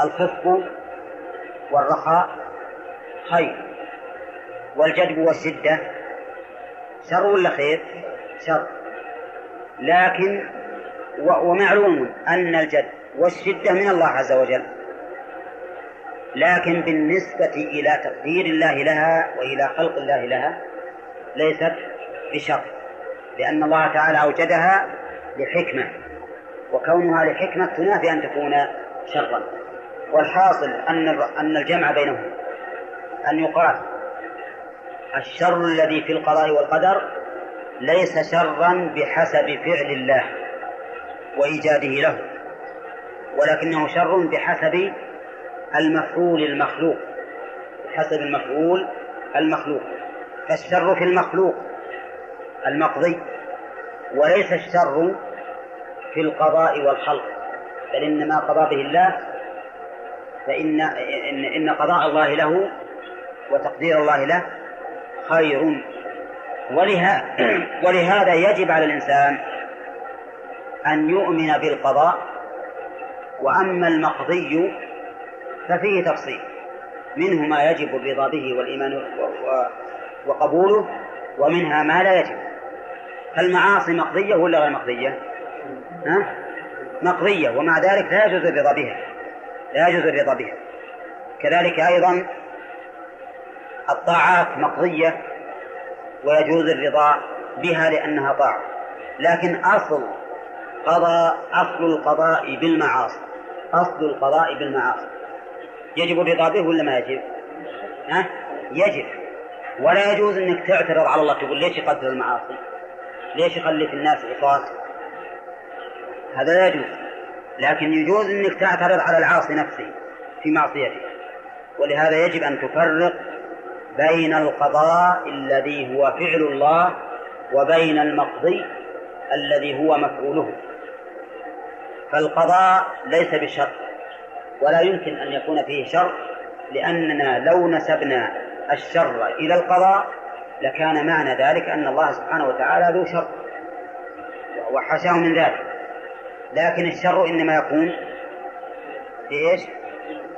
Speaker 2: الخصف والرخاء خير والجدب والشدة شر ولا خير؟ شر. لكن ومعلوم أن الجد والشدة من الله عز وجل. لكن بالنسبة إلى تقدير الله لها وإلى خلق الله لها ليست بشر لأن الله تعالى أوجدها لحكمة وكونها لحكمة تنافي أن تكون شرا. والحاصل أن أن الجمع بينهم. أن يقال الشر الذي في القضاء والقدر ليس شرا بحسب فعل الله وإيجاده له ولكنه شر بحسب المفعول المخلوق بحسب المفعول المخلوق. فالشر في المخلوق المقضي وليس الشر في القضاء والخلق بل إن ما قضى به الله فإن إن, إن قضاء الله له وتقدير الله له خير ولهذا, ولهذا يجب على الإنسان أن يؤمن بالقضاء وأما المقضي ففيه تفصيل منه ما يجب الرضا به والإيمان وقبوله ومنها ما لا يجب فالمعاصي مقضية ولا غير مقضية؟ ها؟ مقضية ومع ذلك لا يجوز الرضا بها لا يجوز الرضا بها كذلك أيضا الطاعات مقضية ويجوز الرضا بها لأنها طاعة لكن أصل قضاء أصل القضاء بالمعاصي أصل القضاء بالمعاصي يجب الرضا به ولا ما يجب؟ ها؟ يجب ولا يجوز إنك تعترض على الله تقول ليش يقدر المعاصي؟ ليش يخلي في الناس عصاة؟ هذا لا يجوز لكن يجوز إنك تعترض على العاصي نفسه في معصيته. ولهذا يجب أن تفرق بين القضاء الذي هو فعل الله وبين المقضي الذي هو مفعوله. فالقضاء ليس بشر ولا يمكن أن يكون فيه شر لأننا لو نسبنا الشر إلى القضاء لكان معنى ذلك أن الله سبحانه وتعالى ذو شر وحشاه من ذلك. لكن الشر إنما يكون في إيش؟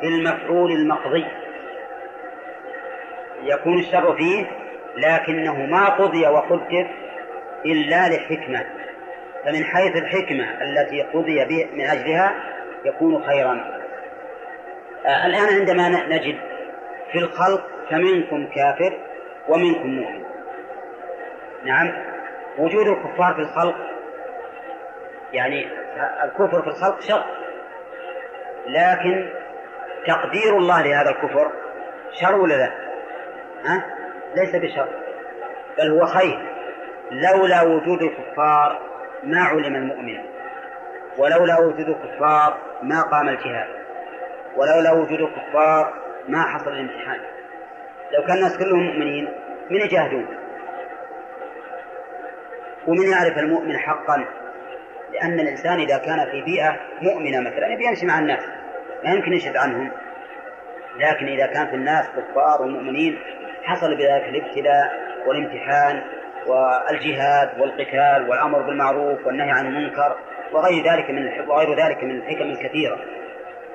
Speaker 2: في المفعول المقضي. يكون الشر فيه لكنه ما قضي وقدر إلا لحكمة. فمن حيث الحكمة التي قضي من أجلها يكون خيرا. آه الآن عندما نجد في الخلق فمنكم كافر ومنكم مؤمن. نعم. وجود الكفار في الخلق يعني الكفر في الخلق شر. لكن تقدير الله لهذا الكفر شر ولا لا؟ ها؟ ليس بشر بل هو خير. لولا وجود الكفار ما علم المؤمن ولولا وجود الكفار ما قام الجهاد ولولا وجود الكفار ما حصل الامتحان. لو كان الناس كلهم مؤمنين من يجاهدون؟ ومن يعرف المؤمن حقا؟ لأن الإنسان إذا كان في بيئة مؤمنة مثلا يبي يمشي مع الناس. ما يمكن يشهد عنهم. لكن إذا كان في الناس كفار ومؤمنين حصل بذلك الابتلاء والامتحان والجهاد والقتال والأمر بالمعروف والنهي عن المنكر وغير ذلك من وغير ذلك من الحكم الكثيرة.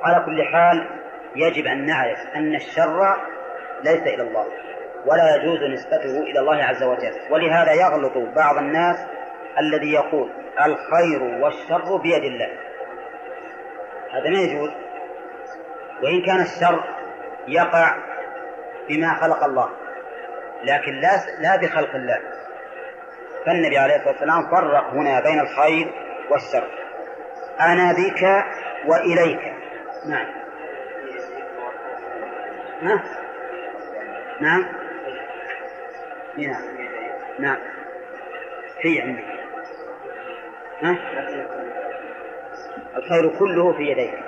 Speaker 2: على كل حال يجب أن نعرف أن الشر ليس إلى الله ولا يجوز نسبته إلى الله عز وجل. ولهذا يغلط بعض الناس الذي يقول الخير والشر بيد الله. هذا ما يجوز؟ وإن كان الشر يقع بما خلق الله لكن لا لا بخلق الله. فالنبي عليه الصلاة والسلام فرق هنا بين الخير والشر. أنا بك وإليك. نعم. ها؟ نعم. نعم. نعم. في عندك ها؟ الخير كله في يديك.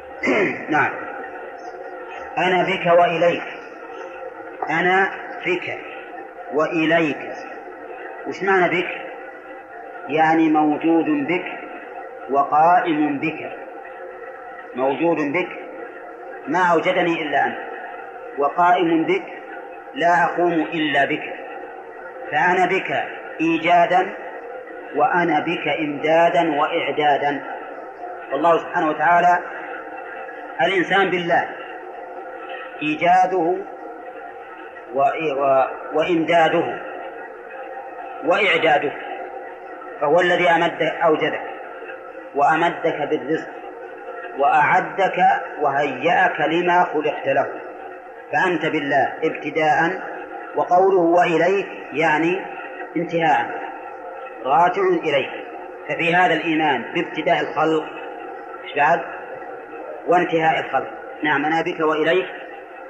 Speaker 2: نعم. أنا بك وإليك. أنا بك وإليك. وش معنى بك؟ يعني موجود بك وقائم بك. موجود بك. ما أوجدني إلا أنت. وقائم بك لا أقوم إلا بك. فأنا بك إيجادا وأنا بك إمدادا وإعدادا. والله سبحانه وتعالى الإنسان بالله إيجاده وإمداده وإعداده. فهو الذي أمد أوجدك وأمدك بالرزق وأعدك وهيأك لما خلقت له. فأنت بالله ابتداء وقوله وإليك يعني انتهاء. راجع إليك ففي هذا الإيمان بابتداء الخلق إيش بعد؟ وانتهاء الخلق نعم أنا بك وإليك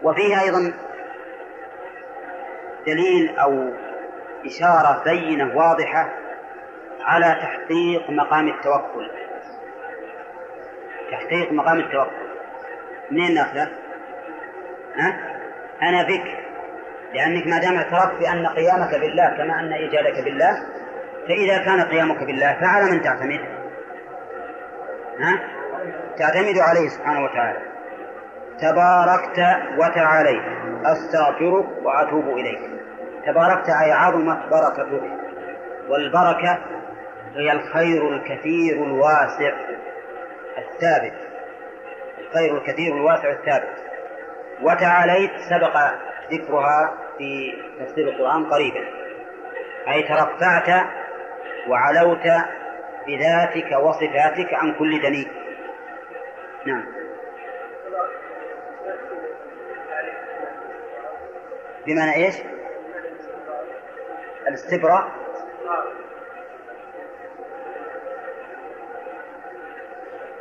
Speaker 2: وفيه أيضا دليل أو إشارة بينة واضحة على تحقيق مقام التوكل تحقيق مقام التوكل منين ناخذه؟ ها؟ أنا بك لأنك ما دام اعترفت بأن قيامك بالله كما أن إيجادك بالله فإذا كان قيامك بالله فعلى من تعتمد؟ ها؟ تعتمد عليه سبحانه وتعالى. تباركت وتعاليت. أستغفرك وأتوب إليك. تباركت أي عظمت بركتك. والبركة هي الخير الكثير الواسع الثابت. الخير الكثير الواسع الثابت. وتعاليت سبق ذكرها في تفسير القرآن قريبا. أي ترفعت وعلوت بذاتك وصفاتك عن كل دنيء نعم. بمعنى إيش؟ الاستبراء.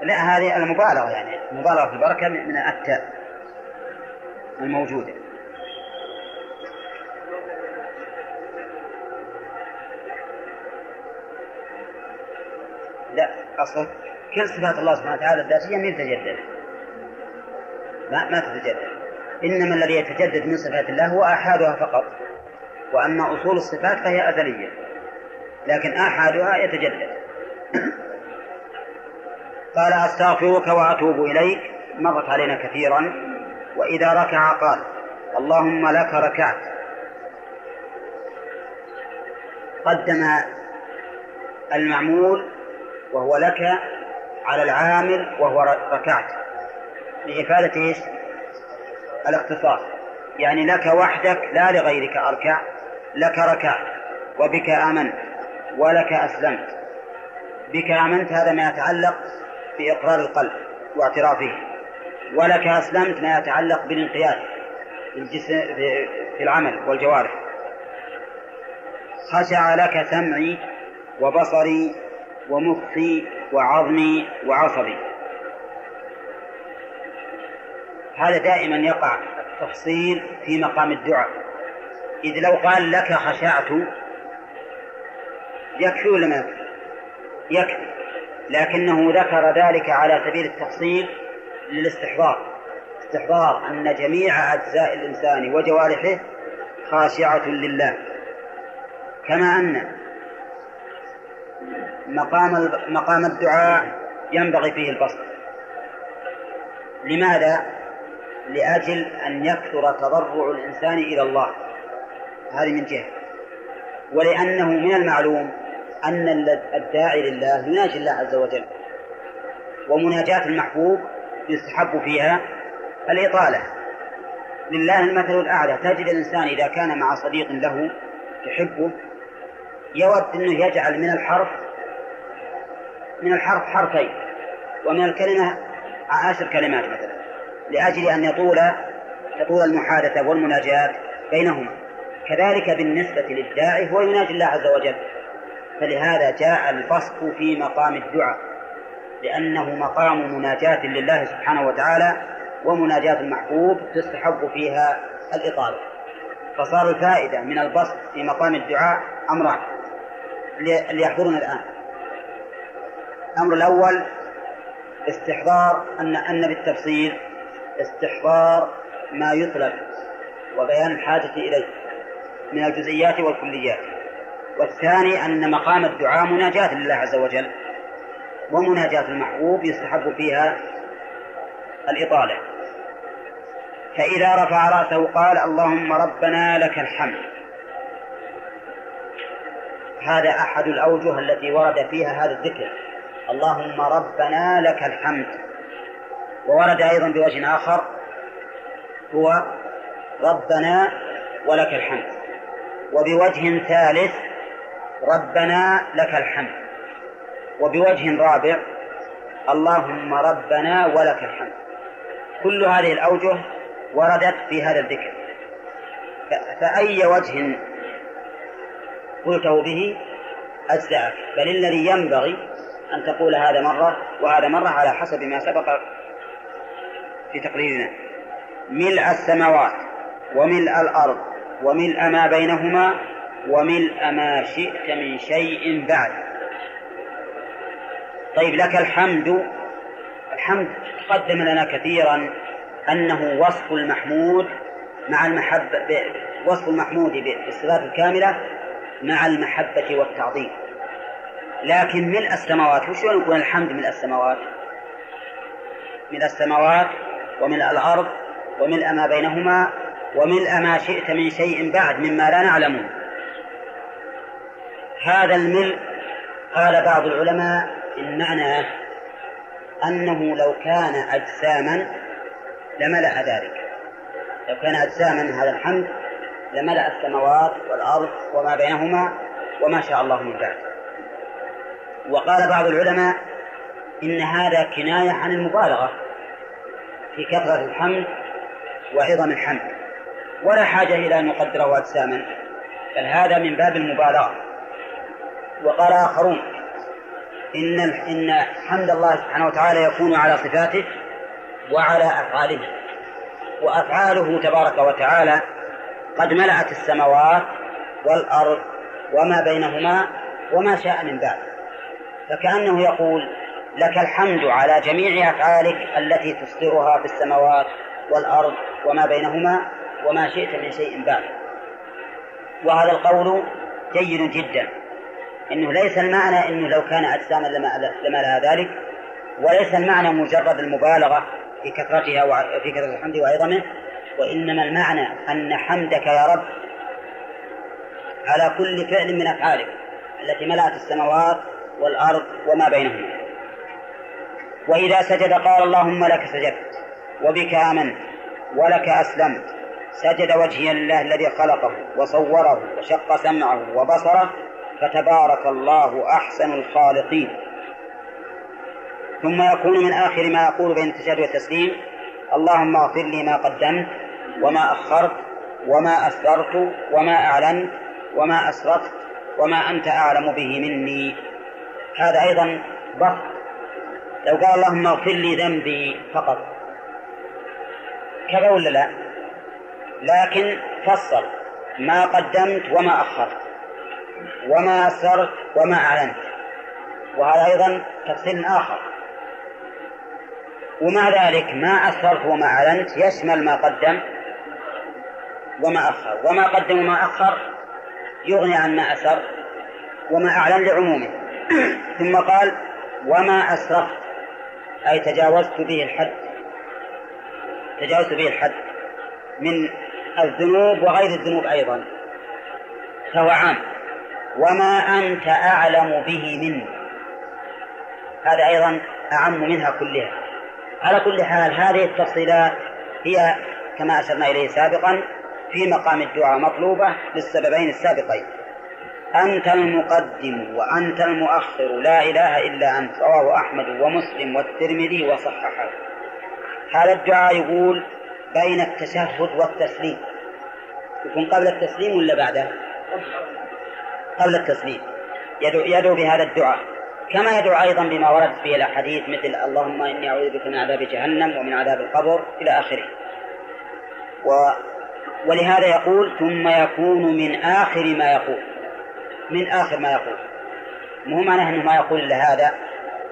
Speaker 2: لا هذه المبالغة يعني المبالغة في البركة من التاء الموجودة. لا أصلا كل صفات الله سبحانه وتعالى الذاتية ما تتجدد ما ما تتجدد. إنما الذي يتجدد من صفات الله هو آحادها فقط. وأما أصول الصفات فهي أزلية. لكن آحادها يتجدد. قال أستغفرك وأتوب إليك. مرت علينا كثيرا. وإذا ركع قال اللهم لك ركعت. قدم المعمول وهو لك على العامل وهو ركعت. لإفادة إيش؟ الاختصاص يعني لك وحدك لا لغيرك أركع. لك ركعت وبك آمنت ولك أسلمت. بك آمنت هذا ما يتعلق بإقرار القلب واعترافه. ولك أسلمت ما يتعلق بالانقياد الجسم في العمل والجوارح. خشع لك سمعي وبصري ومخي وعظمي وعصبي. هذا دائما يقع تفصيل في مقام الدعاء. إذ لو قال لك خشعت يكفي ولا ما؟ يكفي. لكنه ذكر ذلك على سبيل التفصيل للاستحضار. استحضار أن جميع أجزاء الإنسان وجوارحه خاشعة لله. كما أن مقام مقام الدعاء ينبغي فيه البسط لماذا؟ لأجل أن يكثر تضرع الإنسان إلى الله. هذه من جهة. ولأنه من المعلوم أن الداعي لله يناجي الله عز وجل. ومناجاة المحبوب يستحب فيها الإطالة. لله المثل الأعلى. تجد الإنسان إذا كان مع صديق له يحبه يود أنه يجعل من الحرف من الحرف حرفين ومن الكلمة عشر كلمات مثلا لأجل أن يطول يطول المحادثة والمناجاة بينهما. كذلك بالنسبة للداعي هو يناجي الله عز وجل. فلهذا جاء البسط في مقام الدعاء لأنه مقام مناجاة لله سبحانه وتعالى ومناجاة المحبوب تستحب فيها الإطالة. فصار الفائدة من البسط في مقام الدعاء أمران اللي يحضرنا الآن. الأمر الأول استحضار أن أن بالتفصيل استحضار ما يطلب وبيان الحاجة إليه من الجزئيات والكليات. والثاني أن مقام الدعاء مناجاة لله عز وجل ومناجاة المحبوب يستحب فيها الإطالة. فإذا رفع رأسه قال اللهم ربنا لك الحمد. هذا أحد الأوجه التي ورد فيها هذا الذكر. اللهم ربنا لك الحمد. وورد أيضا بوجه آخر هو ربنا ولك الحمد. وبوجه ثالث ربنا لك الحمد. وبوجه رابع اللهم ربنا ولك الحمد. كل هذه الأوجه وردت في هذا الذكر. فأي وجه قلته به أجزأك. بل الذي ينبغي أن تقول هذا مرة وهذا مرة على حسب ما سبق في تقريرنا. ملء السماوات وملء الأرض وملء ما بينهما وملء ما شئت من شيء بعد. طيب لك الحمد. الحمد تقدم لنا كثيرا أنه وصف المحمود مع المحبة وصف المحمود بالصفات الكاملة مع المحبة والتعظيم. لكن ملء السماوات وش يكون الحمد ملء السماوات. ملء السماوات وملء الأرض وملء ما بينهما وملء ما شئت من شيء بعد مما لا نعلمه هذا الملء قال بعض العلماء إن معناه أنه لو كان أجساما لملأ ذلك. لو كان أجساما هذا الحمد لملأ السماوات والأرض وما بينهما وما شاء الله من بعد وقال بعض العلماء إن هذا كناية عن المبالغة في كثرة الحمد وعظم الحمد ولا حاجة إلى أن يقدره أجساما بل هذا من باب المبالغة. وقال آخرون إن إن حمد الله سبحانه وتعالى يكون على صفاته وعلى أفعاله. وأفعاله تبارك وتعالى قد ملأت السماوات والأرض وما بينهما وما شاء من بعد فكأنه يقول لك الحمد على جميع أفعالك التي تصدرها في السماوات والأرض وما بينهما وما شئت من شيء بعد. وهذا القول جيد جدا. إنه ليس المعنى إنه لو كان أجساما لما لما لها ذلك وليس المعنى مجرد المبالغة في كثرتها وفي كثرة الحمد وعظمه وإنما المعنى أن حمدك يا رب على كل فعل من أفعالك التي ملأت السماوات والأرض وما بينهما. وإذا سجد قال اللهم لك سجدت وبك آمنت ولك أسلمت. سجد وجهي لله الذي خلقه وصوره وشق سمعه وبصره فتبارك الله أحسن الخالقين. ثم يكون من آخر ما يقول بين التشهد والتسليم اللهم اغفر لي ما قدمت وما أخرت وما أسررت وما أعلنت وما أسرفت وما أنت أعلم به مني. هذا أيضا ضغط لو قال اللهم اغفر لي ذنبي فقط. كذا ولا لا؟ لكن فصل. ما قدمت وما أخرت. وما أسررت وما أعلنت. وهذا أيضا تفصيل آخر. ومع ذلك ما أسررت وما أعلنت يشمل ما قدم وما أخر. وما قدم وما أخر يغني عن ما أسر وما أعلن لعمومه. ثم قال وما أسرفت. أي تجاوزت به الحد. تجاوزت به الحد. من الذنوب وغير الذنوب أيضا. فهو عام. وما أنت أعلم به مني هذا أيضا أعم منها كلها. على كل حال هذه التفصيلات هي كما أشرنا إليه سابقا في مقام الدعاء مطلوبة للسببين السابقين. أنت المقدم وأنت المؤخر لا إله إلا أنت رواه أحمد ومسلم والترمذي وصححه. هذا الدعاء يقول بين التشهد والتسليم. يكون قبل التسليم ولا بعده؟ قبل التسليم. يدعو, يدعو بهذا الدعاء. كما يدعو أيضا بما ورد فيه الأحاديث مثل اللهم إني أعوذ بك من عذاب جهنم ومن عذاب القبر إلى آخره. و ولهذا يقول ثم يكون من آخر ما يقول. من آخر ما يقول. مو معناه أنه ما يقول إلا هذا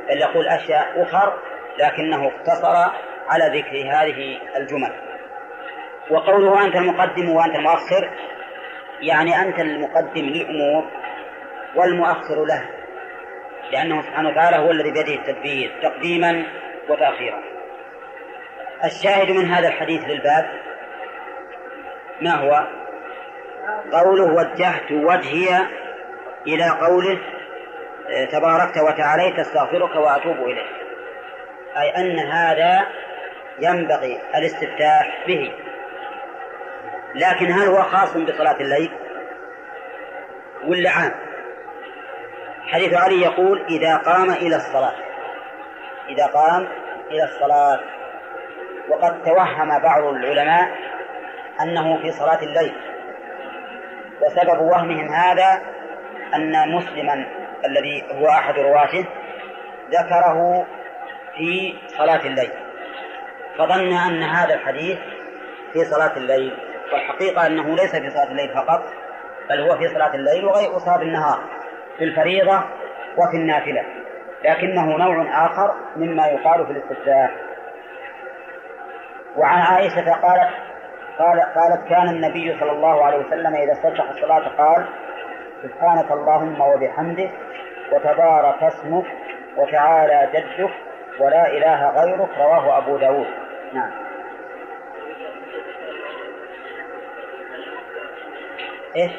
Speaker 2: بل يقول أشياء أخر لكنه اقتصر على ذكر هذه الجمل. وقوله أنت المقدم وأنت المؤخر يعني أنت المقدم للأمور والمؤخر له لأنه سبحانه وتعالى هو الذي بيده التدبير تقديما وتأخيرا. الشاهد من هذا الحديث للباب ما هو؟ قوله وجهت وجهي إلى قوله تباركت وتعاليت أستغفرك وأتوب إليك. أي أن هذا ينبغي الاستفتاح به. لكن هل هو خاص بصلاة الليل؟ ولا عام؟ حديث علي يقول إذا قام إلى الصلاة إذا قام إلى الصلاة وقد توهم بعض العلماء أنه في صلاة الليل وسبب وهمهم هذا أن مسلما الذي هو أحد رواته ذكره في صلاة الليل. فظن أن هذا الحديث في صلاة الليل والحقيقة أنه ليس في صلاة الليل فقط بل هو في صلاة الليل وغير صلاة النهار في الفريضة وفي النافلة. لكنه نوع آخر مما يقال في الاستفتاح وعن عائشة قالت قال قالت كان النبي صلى الله عليه وسلم إذا استفتح الصلاة قال سبحانك اللهم وبحمدك وتبارك اسمك وتعالى جدك ولا إله غيرك رواه أبو داود. نعم. إيش؟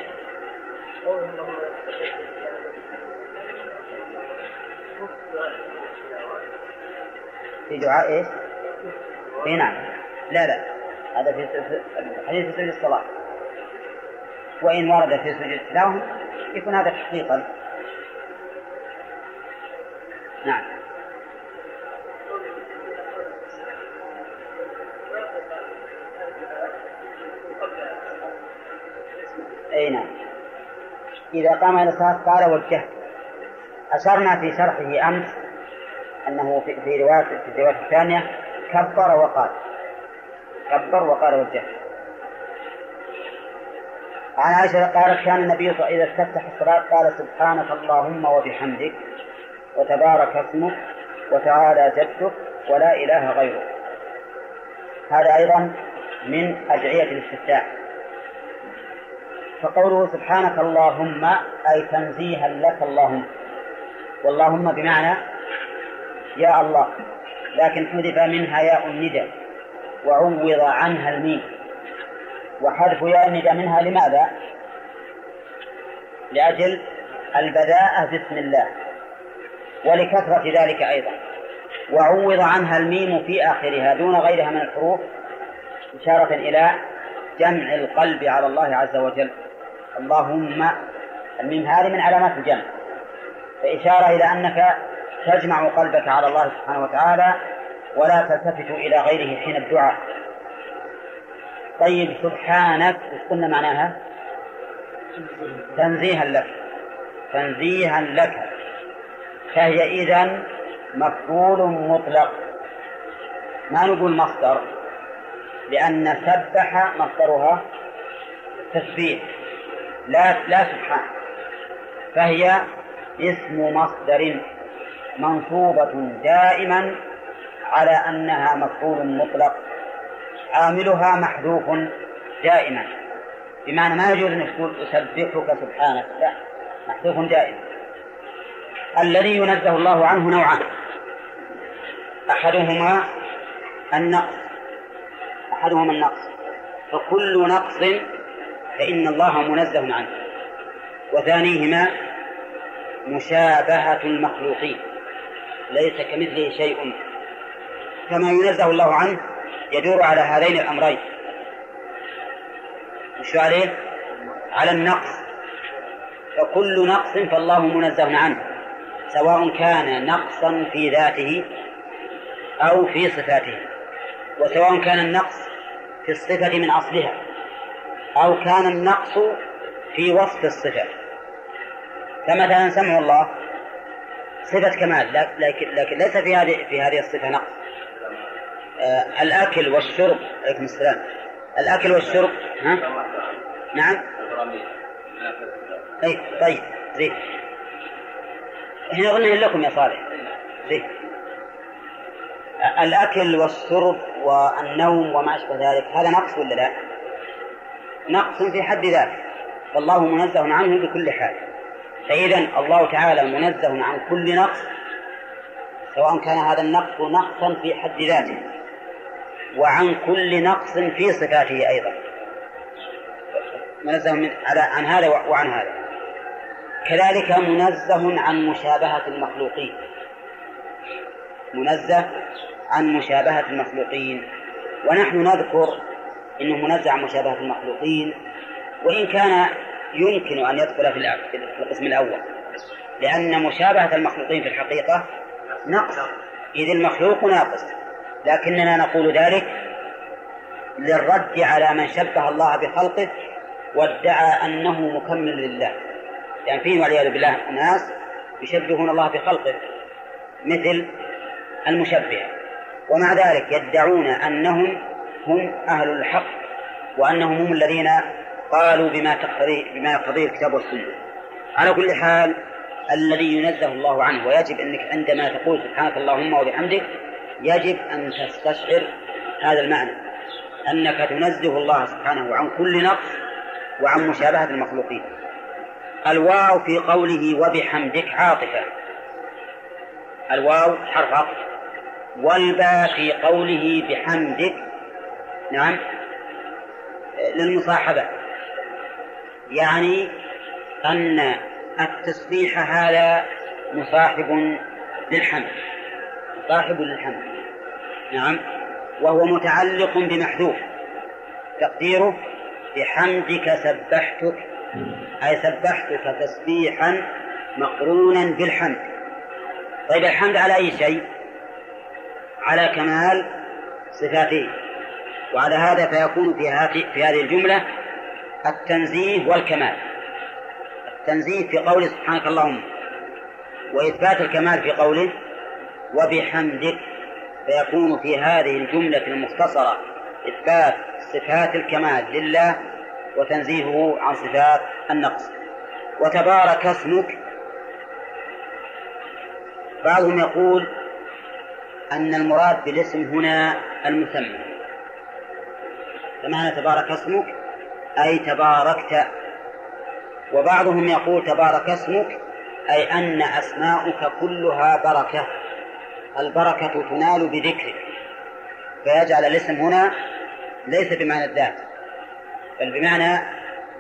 Speaker 2: في دعاء؟ اي نعم. لا لا. هذا في حديث سجود الصلاة. وإن ورد في سجود التلاوة يكون هذا تحقيقا. نعم. أي نعم. إذا قام إلى الصلاة قال وجهت. أشرنا في شرحه أمس أنه في رواية في الرواية الثانية كبر وقال. كبر وقال وجهت. عن عائشة قالت كان النبي إذا استفتح الصلاة قال سبحانك اللهم وبحمدك وتبارك اسمك وتعالى جدك ولا إله غيرك. هذا أيضا من أدعية الاستفتاح. فقوله سبحانك اللهم أي تنزيها لك اللهم. واللهم بمعنى يا الله لكن حذف منها ياء الندى وعوض عنها الميم. وحذف ياء الندى منها لماذا؟ لأجل البذاءة باسم الله. ولكثرة ذلك أيضا. وعوض عنها الميم في آخرها دون غيرها من الحروف إشارة إلى جمع القلب على الله عز وجل. اللهم الميم هذه من علامات الجمع. فإشارة إلى أنك تجمع قلبك على الله سبحانه وتعالى ولا تلتفت إلى غيره حين الدعاء. طيب سبحانك. قلنا معناها؟ تنزيها لك. تنزيها لك. فهي إذا مفعول مطلق. ما نقول مصدر لأن سبح مصدرها تسبيح. لا لا سبحان. فهي اسم مصدر منصوبة دائما على أنها مفعول مطلق. عاملها محذوف دائما. بمعنى ما يجوز أن تقول أسبحك سبحانك. لا محذوف دائما. الذي ينزه الله عنه نوعان. أحدهما النقص. أحدهما النقص. فكل نقص فإن الله منزه عنه. وثانيهما مشابهة المخلوقين. ليس كمثله شيء. كما ينزه الله عنه يدور على هذين الأمرين. وش عليه؟ على النقص. فكل نقص فالله منزه عنه سواء كان نقصا في ذاته أو في صفاته وسواء كان النقص في الصفة من أصلها أو كان النقص في وصف الصفة. فمثلا سمع الله صفة كمال لكن لكن ليس في هذه في هذه الصفة نقص. الأكل والشرب. عليكم السلام. الأكل والشرب ها؟ نعم. أي طيب زين. هنا قلنا لكم يا صالح. زين. الأكل والشرب والنوم وما أشبه ذلك هذا نقص ولا لا؟ نقص في حد ذاته. فالله منزه عنه بكل حال. فإذا الله تعالى منزه عن كل نقص سواء كان هذا النقص نقصا في حد ذاته. وعن كل نقص في صفاته أيضا. منزه من على عن هذا وعن هذا. كذلك منزه عن مشابهة المخلوقين. منزه عن مشابهة المخلوقين. ونحن نذكر إنه منزه عن مشابهة المخلوقين. وإن كان يمكن أن يدخل في القسم الأول. لأن مشابهة المخلوقين في الحقيقة نقص. إذ المخلوق ناقص. لكننا نقول ذلك للرد على من شبه الله بخلقه وادعى أنه مكمل لله. يعني فيه والعياذ بالله أناس يشبهون الله بخلقه مثل المشبهة ومع ذلك يدعون أنهم هم أهل الحق وأنهم هم الذين قالوا بما تقتضيه بما يقتضيه الكتاب والسنة. على كل حال الذي ينزه الله عنه ويجب أنك عندما تقول سبحانك اللهم وبحمدك يجب أن تستشعر هذا المعنى أنك تنزه الله سبحانه عن كل نقص وعن مشابهة المخلوقين. الواو في قوله وبحمدك عاطفة. الواو حرف عطف. والباء في قوله بحمدك. نعم. للمصاحبة. يعني أن التسبيح هذا مصاحب للحمد. مصاحب للحمد نعم. وهو متعلق بمحذوف. تقديره بحمدك سبحتك. أي سبحتك تسبيحا مقرونا بالحمد. طيب الحمد على أي شيء؟ على كمال صفاته. وعلى هذا فيكون في هذه في هذه الجملة التنزيه والكمال. التنزيه في قوله سبحانك اللهم. وإثبات الكمال في قوله وبحمدك فيكون في هذه الجملة المختصرة إثبات صفات الكمال لله وتنزيهه عن صفات النقص. وتبارك اسمك. بعضهم يقول أن المراد بالاسم هنا المسمى فمعنى تبارك اسمك؟ أي تباركت. وبعضهم يقول تبارك اسمك أي أن أسماؤك كلها بركة. البركة تنال بذكرك فيجعل الاسم هنا ليس بمعنى الذات بل بمعنى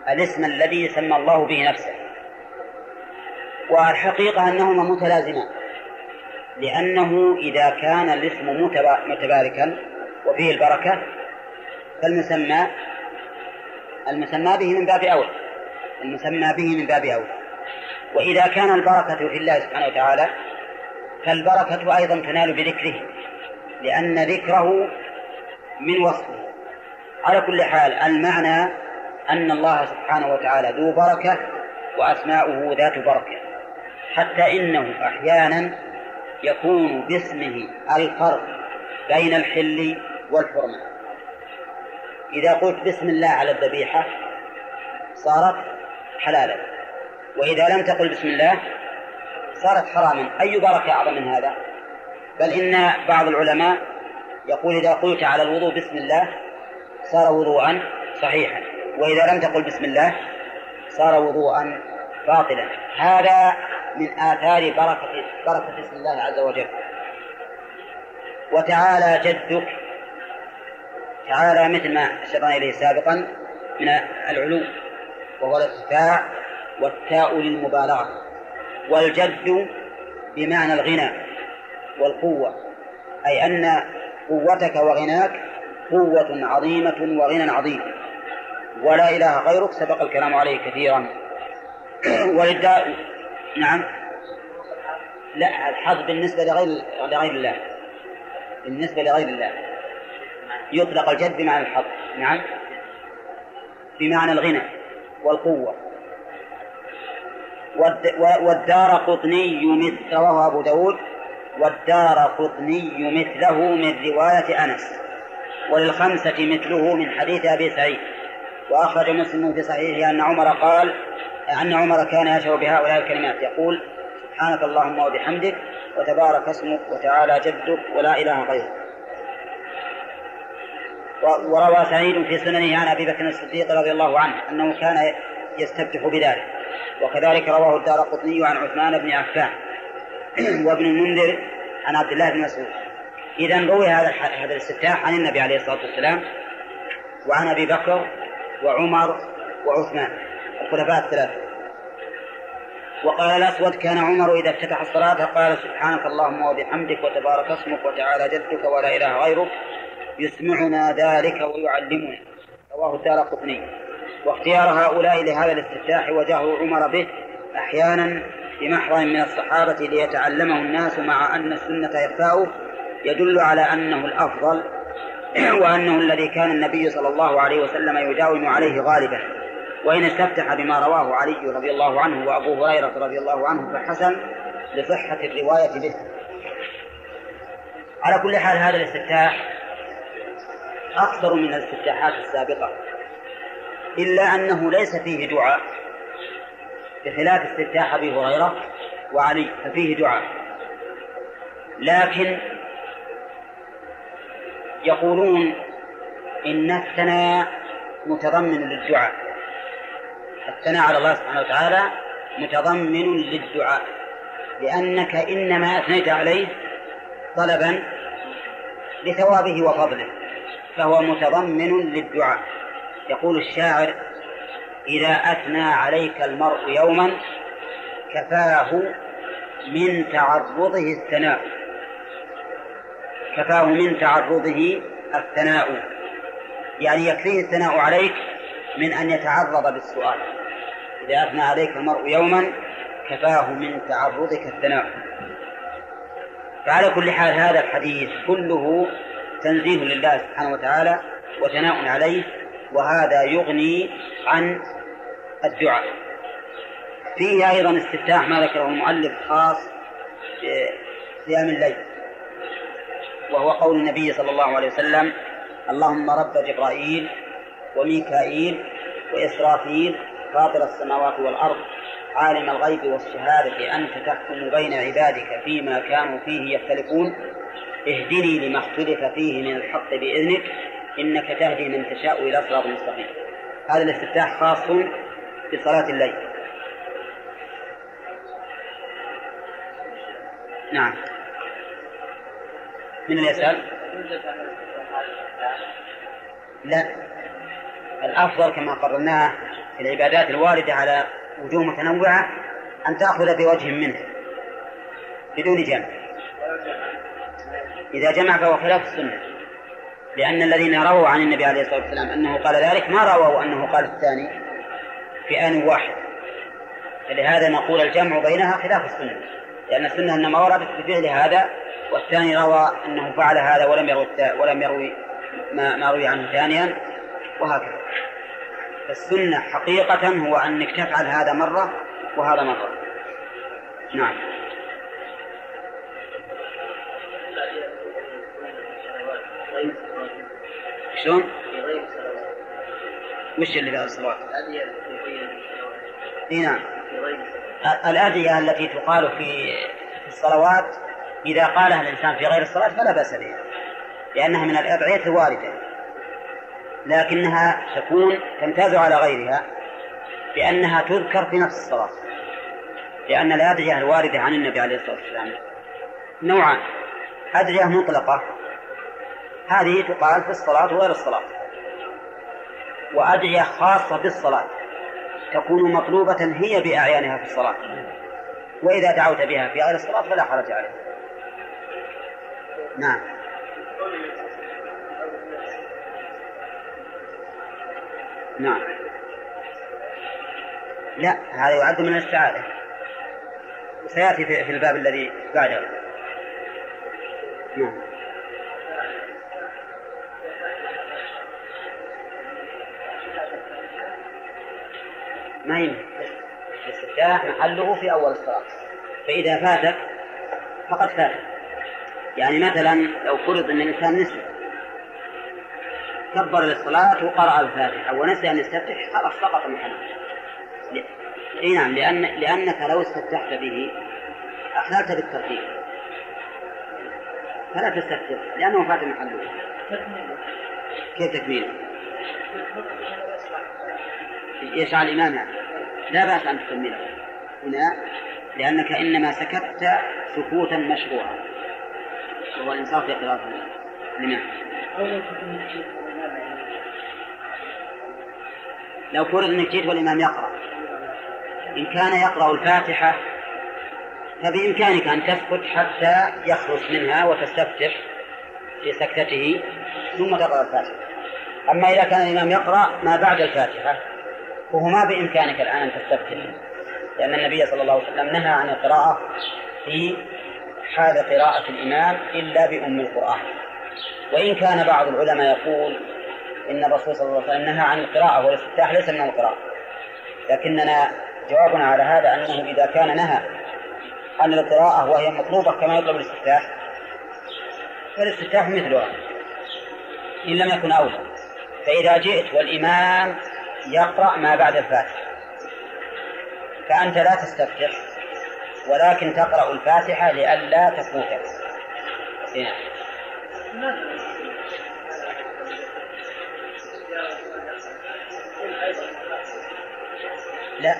Speaker 2: الاسم الذي سمى الله به نفسه. والحقيقة أنهما متلازمان لأنه إذا كان الاسم متباركا وفيه البركة فالمسمى المسمى به من باب أولى المسمى به من باب أولى وإذا كان البركة في الله سبحانه وتعالى فالبركة أيضا تنال بذكره لأن ذكره من وصفه. على كل حال المعنى أن الله سبحانه وتعالى ذو بركة وأسماؤه ذات بركة. حتى إنه أحيانا يكون باسمه الفرق بين الحل والحرمة. إذا قلت بسم الله على الذبيحة صارت حلالا. وإذا لم تقل بسم الله صارت حراما. أي بركة أعظم من هذا؟ بل إن بعض العلماء يقول إذا قلت على الوضوء بسم الله صار وضوءا صحيحا وإذا لم تقل بسم الله صار وضوءا باطلا. هذا من آثار بركة بركة اسم الله عز وجل. وتعالى جدك تعالى مثل ما أشرنا إليه سابقا من العلو وهو الارتفاع والتاء للمبالغة. والجد بمعنى الغنى والقوة أي أن قوتك وغناك قوة عظيمة وغنى عظيم. ولا إله غيرك سبق الكلام عليه كثيرا. وللداء نعم. لا الحظ بالنسبة لغير لغير الله. بالنسبة لغير الله. يطلق الجد بمعنى الحظ. نعم. بمعنى الغنى والقوة. والدار قطني مثل رواه أبو داود. والدار قطني مثله من رواية أنس. وللخمسة مثله من حديث أبي سعيد. وأخرج مسلم في صحيحه أن عمر قال أن عمر كان يشعر بهؤلاء الكلمات. يقول سبحانك اللهم وبحمدك وتبارك اسمك وتعالى جدك ولا إله غيرك. وروى سعيد في سننه عن أبي بكر الصديق رضي الله عنه أنه كان يستفتح بذلك. وكذلك رواه الدار قطني عن عثمان بن عفان وابن المنذر عن عبد الله بن مسعود. إذا روي هذا هذا الاستفتاح عن النبي عليه الصلاة والسلام وعن أبي بكر وعمر وعثمان الخلفاء الثلاثة. وقال الأسود كان عمر إذا افتتح الصلاة قال سبحانك اللهم وبحمدك وتبارك اسمك وتعالى جدك ولا إله غيرك يسمعنا ذلك ويعلمنا. رواه الدار قطني. واختيار هؤلاء لهذا الاستفتاح وجهه عمر به أحيانا بمحضر من الصحابة ليتعلمه الناس مع أن السنة إخفاؤه يدل على أنه الأفضل وأنه الذي كان النبي صلى الله عليه وسلم يداوم عليه غالبا. وإن استفتح بما رواه علي رضي الله عنه وأبو هريرة رضي الله عنه فحسن لصحة الرواية به. على كل حال هذا الاستفتاح أكثر من الاستفتاحات السابقة. إلا أنه ليس فيه دعاء بخلاف استفتاح أبي هريرة وعلي ففيه دعاء. لكن يقولون إن الثناء متضمن للدعاء. الثناء على الله سبحانه وتعالى متضمن للدعاء لأنك إنما أثنيت عليه طلبا لثوابه وفضله فهو متضمن للدعاء. يقول الشاعر إذا أثنى عليك المرء يوما كفاه من تعرضه الثناء. كفاه من تعرضه الثناء. يعني يكفيه الثناء عليك من أن يتعرض بالسؤال. إذا أثنى عليك المرء يوما كفاه من تعرضك الثناء. فعلى كل حال هذا الحديث كله تنزيه لله سبحانه وتعالى وثناء عليه وهذا يغني عن الدعاء. فيه أيضا استفتاح ما ذكره المؤلف خاص بصيام الليل وهو قول النبي صلى الله عليه وسلم اللهم رب جبرائيل وميكائيل وإسرافيل فاطر السماوات والأرض عالم الغيب والشهادة أنت تحكم بين عبادك فيما كانوا فيه يختلفون اهدني لما اختلف فيه من الحق بإذنك إنك تهدي من تشاء إلى صراط مستقيم. هذا الاستفتاح خاص بصلاة الليل. نعم. من اللي يسأل؟ لا. الأفضل كما قررناه في العبادات الواردة على وجوه متنوعة أن تأخذ بوجه منه. بدون جمع. إذا جمع فهو خلاف السنة. لأن الذين رووا عن النبي عليه الصلاة والسلام أنه قال ذلك ما رووا أنه قال الثاني في آن واحد. فلهذا نقول الجمع بينها خلاف السنة لأن السنة إنما وردت بفعل هذا والثاني روى أنه فعل هذا ولم يروي ولم يروي ما, ما روي عنه ثانيا وهكذا. فالسنة حقيقة هو أنك تفعل هذا مرة وهذا مرة. نعم. شلون؟ وش اللي في الصلوات؟ إي نعم الأدعية التي تقال في الصلوات إذا قالها الإنسان في غير الصلاة فلا بأس بها لأنها من الأدعية الواردة لكنها تكون تمتاز على غيرها بأنها تذكر في نفس الصلاة لأن الأدعية الواردة عن النبي عليه الصلاة والسلام نوعان أدعية مطلقة هذه تقال في الصلاة وغير الصلاة. وأدعية خاصة بالصلاة. تكون مطلوبة هي بأعيانها في الصلاة. وإذا دعوت بها في غير الصلاة فلا حرج عليك نعم. نعم. لا هذا يعد من الاستعاذة. وسيأتي في الباب الذي بعده. نعم. ما يمكن الاستفتاح محله في أول الصلاة. فإذا فاتك فقد فاتك يعني مثلا لو فرض أن الإنسان نسي كبر للصلاة وقرأ الفاتحة ونسي أن يستفتح خلاص سقط محله. اي نعم لأن لأنك لو استفتحت به أخللت بالترتيب. فلا تستفتح لأنه فات محله. كيف تكميله؟ يشعر الإمام يعني. لا بأس أن تكمله. هنا لأنك إنما سكت سكوتا مشروعا. وهو الإنصاف في قراءة الإمام. لو فرض أنك جيت والإمام يقرأ. إن كان يقرأ الفاتحة فبإمكانك أن تسكت حتى يخلص منها وتستفتح في سكتته ثم تقرأ الفاتحة. أما إذا كان الإمام يقرأ ما بعد الفاتحة فهو ما بإمكانك الآن أن تستفتح لأن النبي صلى الله عليه وسلم نهى عن القراءة في حال قراءة الإمام إلا بأم القرآن. وإن كان بعض العلماء يقول إن الرسول صلى الله عليه وسلم نهى عن القراءة والاستفتاح ليس من القراءة. لكننا جوابنا على هذا أنه إذا كان نهى عن القراءة وهي مطلوبة كما يطلب الاستفتاح فالاستفتاح مثلها. إن لم يكن أولى. فإذا جئت والإمام يقرأ ما بعد الفاتحة. فأنت لا تستفتح ولكن تقرأ الفاتحة لئلا تفوتك هنا. إيه. لا.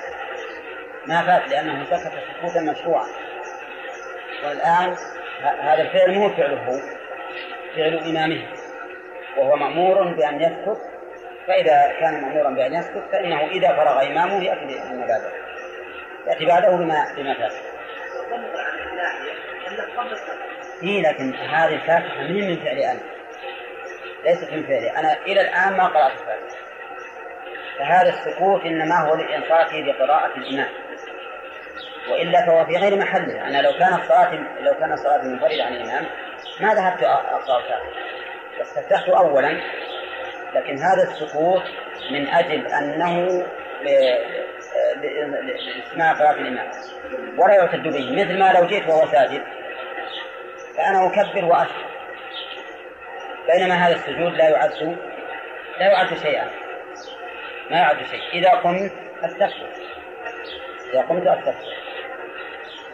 Speaker 2: ما فات لأنه سكت سكوتا مشروعا. والآن هذا الفعل مو فعله فعل إمامه. وهو مأمور بأن يسكت فإذا كان مأمورا بأن يسكت فإنه إذا فرغ إمامه يأتي بما بعده يأتي بعده بما بما فات. إيه لكن هذه الفاتحة من من فعل أنا. ليست من فعلي أنا إلى الآن ما قرأت الفاتحة. فهذا السكوت إنما هو للإنصات بقراءة الإمام. وإلا فهو في غير محله. أنا لو كانت صلاة لو كانت صلاة منفردة عن الإمام ما ذهبت أقرأ الفاتحة استفتحت أولا. لكن هذا السكوت من أجل أنه لإسماع قراءة الإمام. ولا يعتد به مثل ما لو جئت وهو ساجد فأنا أكبر وأشكر. بينما هذا السجود لا يعد لا يعد شيئا. ما يعد شيء. إذا قمت أستغفر. إذا قمت أستغفر.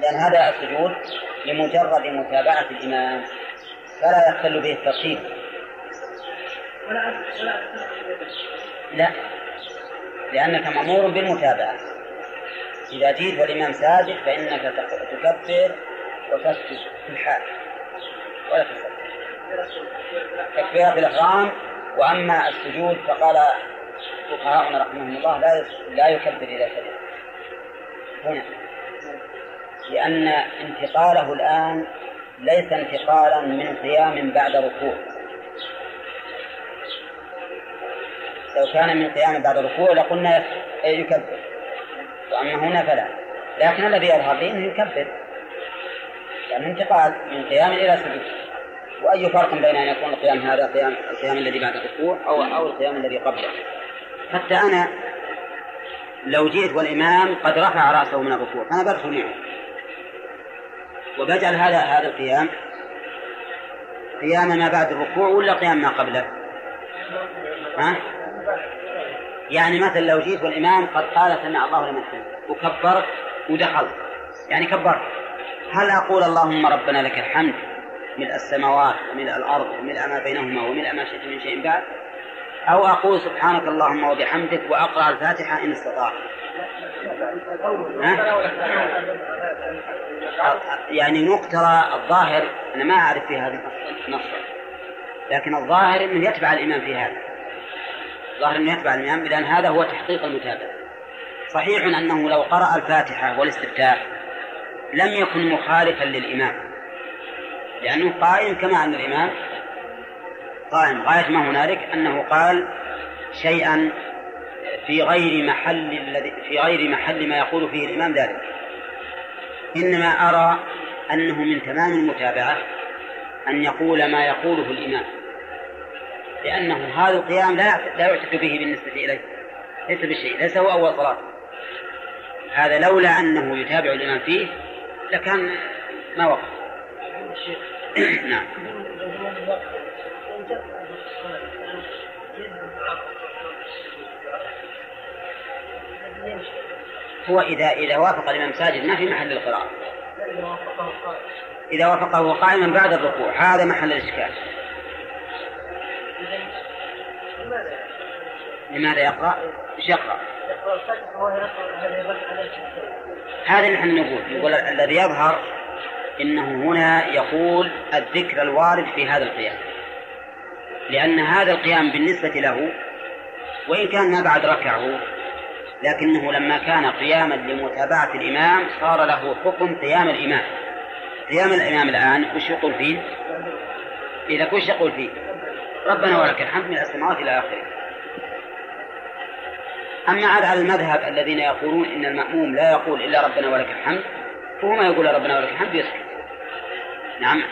Speaker 2: لأن هذا السجود لمجرد متابعة الإمام فلا يختل به الترتيب. لا. لأنك مأمور بالمتابعة. إذا جيت والإمام ساجد فإنك تكبر وتسجد في الحال. ولا تسجد. تكبيرات الإحرام وأما السجود فقال فقهاؤنا رحمهم الله لا لا يكبر إذا سجد هنا. لأن انتقاله الآن ليس انتقالا من قيام بعد ركوع لو كان من قيام بعد ركوع لقلنا يكبر. وأما هنا فلا. لكن الذي يظهر لي أنه يكبر. يعني انتقال من قيام إلى سجود. وأي فرق بين أن يكون القيام هذا قيام القيام الذي بعد الركوع أو أو القيام الذي قبله. حتى أنا لو جئت والإمام قد رفع رأسه من الركوع فأنا بدخل معه. وبجعل هذا هذا القيام قيام ما بعد الركوع ولا قيام ما قبله؟ ها؟ يعني مثلا لو جيت والإمام قد قال سمع الله لمن حمده وكبرت ودخلت يعني كبرت. هل أقول اللهم ربنا لك الحمد ملء السماوات وملء الأرض وملء ما بينهما وملء ما شئت من شيء بعد؟ أو أقول سبحانك اللهم وبحمدك وأقرأ الفاتحة إن استطعت. يعني نقترى الظاهر أنا ما أعرف في هذا النص لكن الظاهر أنه يتبع الإمام في هذا. الظاهر أنه يتبع الإمام لأن هذا هو تحقيق المتابعة. صحيح أنه لو قرأ الفاتحة والاستفتاح لم يكن مخالفا للإمام. لأنه قائم كما أن الإمام قائم غاية ما هنالك أنه قال شيئا في غير محل الذي في غير محل ما يقول فيه الإمام ذلك. إنما أرى أنه من تمام المتابعة أن يقول ما يقوله الإمام. لأنه هذا القيام لا لا يعتد به بالنسبة إليه ليس بشيء ليس هو أول صلاة. هذا لولا أنه يتابع الإمام فيه لكان ما وقف. نعم. هو إذا إذا وافق الإمام ساجد ما في محل القراءة إذا وافقه قائما بعد الركوع هذا محل الإشكال. لماذا يقرأ؟ إيش يقرأ؟ هذا اللي إحنا نقول يقول الذي يظهر إنه هنا يقول الذكر الوارد في هذا القيام لأن هذا القيام بالنسبة له وإن كان ما بعد ركعه لكنه لما كان قياما لمتابعة الإمام صار له حكم قيام الإمام قيام الإمام الآن وش يقول فيه؟ إذا كل يقول فيه ربنا ولك الحمد من السماوات إلى آخره. أما عاد على المذهب الذين يقولون إن المأموم لا يقول إلا ربنا ولك الحمد فهو ما يقول ربنا ولك الحمد يسكت. نعم.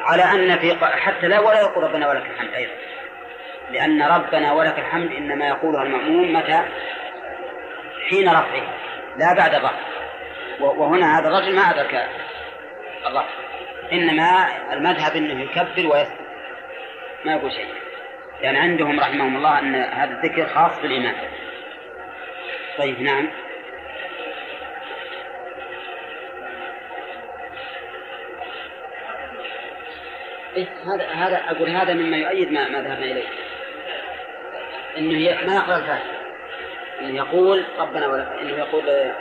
Speaker 2: على أن في حتى لا ولا يقول ربنا ولك الحمد أيضا. لأن ربنا ولك الحمد إنما يقولها المأموم متى؟ حين رفعه لا بعد الرفع. وهنا هذا الرجل ما أدرك الرفع. إنما المذهب أنه يكبر ويسكت. ما يقول شيء. يعني عندهم رحمهم الله أن هذا الذكر خاص بالإمام طيب نعم. إيه هذا هذا أقول هذا مما يؤيد ما, ما ذهبنا إليه. إنه ما يقرأ الفاتحة. إنه يقول ربنا ولك إنه يقول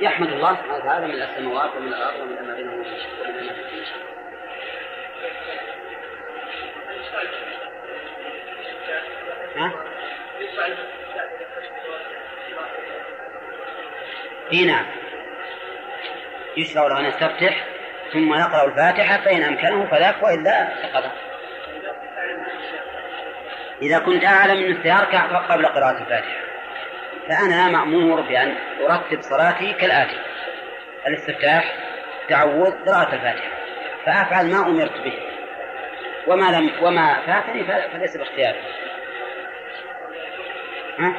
Speaker 2: يحمد الله سبحانه وتعالى من السماوات ومن الأرض ومن ما بينهما ومن ما ها؟ اي نعم. يشرع له أن يستفتح ثم يقرأ الفاتحة فإن أمكنه فذاك وإلا سقط إذا كنت أعلم أن سيركع قبل قراءة الفاتحة فأنا مأمور بأن أرتب صلاتي كالآتي. الاستفتاح تعوذ قراءة الفاتحة. فأفعل ما أمرت به. وما لم وما فاتني فليس باختياري. ها؟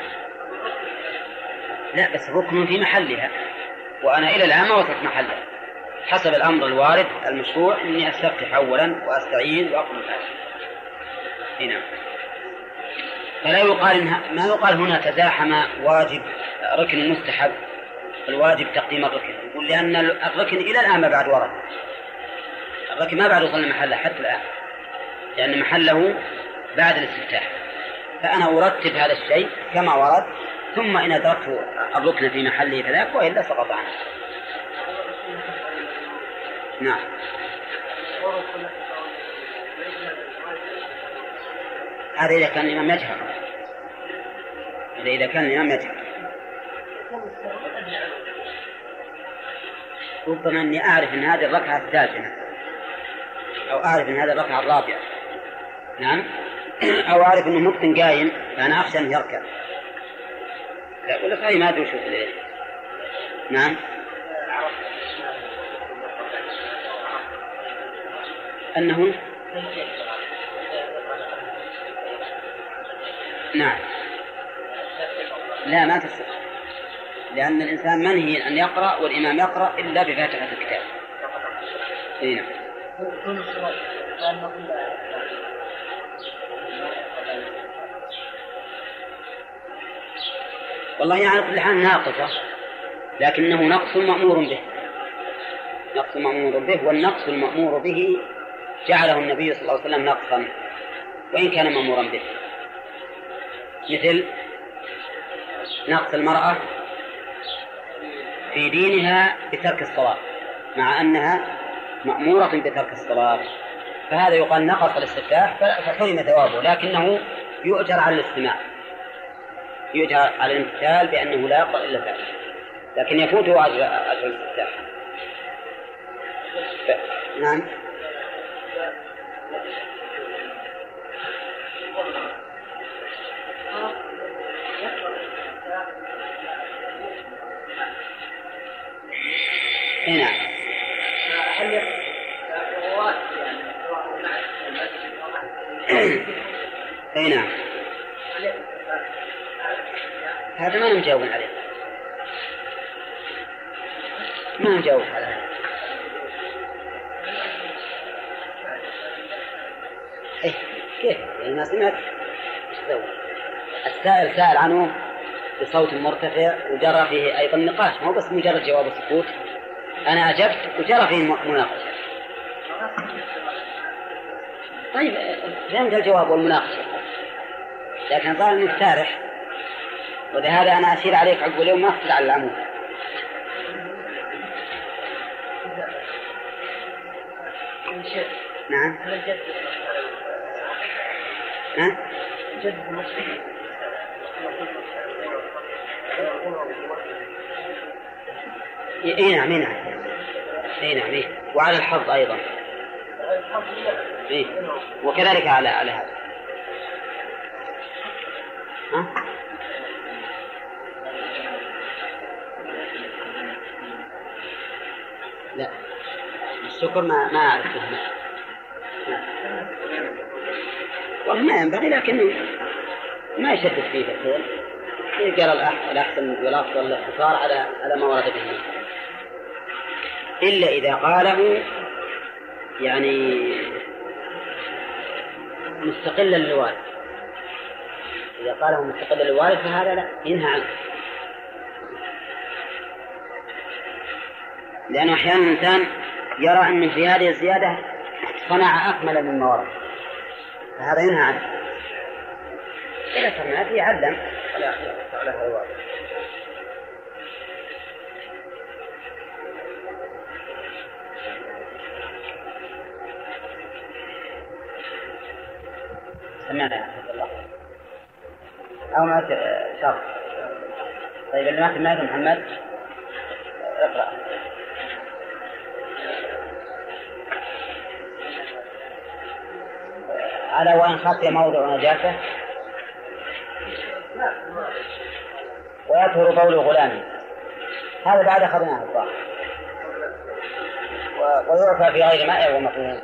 Speaker 2: لا بس ركن في محلها. وأنا إلى الآن ما وصلت محلها. حسب الأمر الوارد المشروع إني أستفتح أولا وأستعين وأقوم الآخر هنا فلا يقال إنها ما يقال هنا تزاحم واجب ركن مستحب. الواجب تقديم الركن. يقول لأن الركن إلى الآن ما بعد ورد. الركن ما بعد وصل محله حتى الآن. لأن محله بعد الاستفتاح. فأنا أرتب هذا الشيء كما ورد ثم إن أدركت الركن في محله فذاك وإلا سقط عنه نعم. هذا إذا كان الإمام يجهر هذا إذا كان الإمام يجهر ربما أني أعرف أن هذه الركعة الثالثة أو أعرف أن هذه الركعة الرابعة. نعم. أو أعرف أنه ممكن قايم فأنا أخشى أن يركع لا ولا صحيح ما أدري وش نعم. أنه؟ نعم. لا ما تصح لأن الإنسان منهي أن يقرأ والإمام يقرأ إلا بفاتحة الكتاب. إيه نعم. والله على كل حال ناقصة لكنه نقص مأمور به. نقص مأمور به والنقص المأمور به جعله النبي صلى الله عليه وسلم نقصا وإن كان مأمورا به. مثل نقص المرأة في دينها بترك الصلاة مع أنها مأمورة بترك الصلاة. فهذا يقال نقص الاستفتاح فحرم ثوابه لكنه يؤجر على الاستماع. يؤجر على الامتثال بأنه لا يقرأ إلا ذلك لكن يفوته أجر أجر الاستفتاح نعم. اي نعم. اي نعم. هذا ما نجاوب عليه. ما نجاوب على هذا إيه كيف؟ يعني ما سمعت؟ السائل سأل عنه بصوت مرتفع وجرى فيه أيضا نقاش ما هو بس مجرد جواب السكوت أنا أجبت وجرى فيه مناقشة. طيب فهمت الجواب والمناقشة. لكن ظاهر إنك سارح ولهذا أنا اشير عليك عقب اليوم ما أخذ على العمود نعم ها؟ إي نعم إي نعم إي نعم إيه. وعلى الحظ أيضا إيه؟ وكذلك على على هذا ها؟ الشكر ما ما أعرفه. والله ما ينبغي لكنه ما يشدد فيه الحين يقرا الأحسن والأفضل الاختصار على على ما ورد به. إلا إذا قاله يعني مستقلا للوالد إذا قاله مستقلا للوالد فهذا لا ينهى عنه. لأنه أحيانا الإنسان يرى أن في هذه الزيادة صنع أكمل مما ورد فهذا ينهى عنه. إذا سمعت يعلم هذا سمعنا يا عبد الله. أو ما شرط طيب اللي ما محمد. على وإن خفي موضع نجاسة. ويطهر بول غلامه هذا بعد أخذناه الظاهر ويعفى في غير ماء ومكروه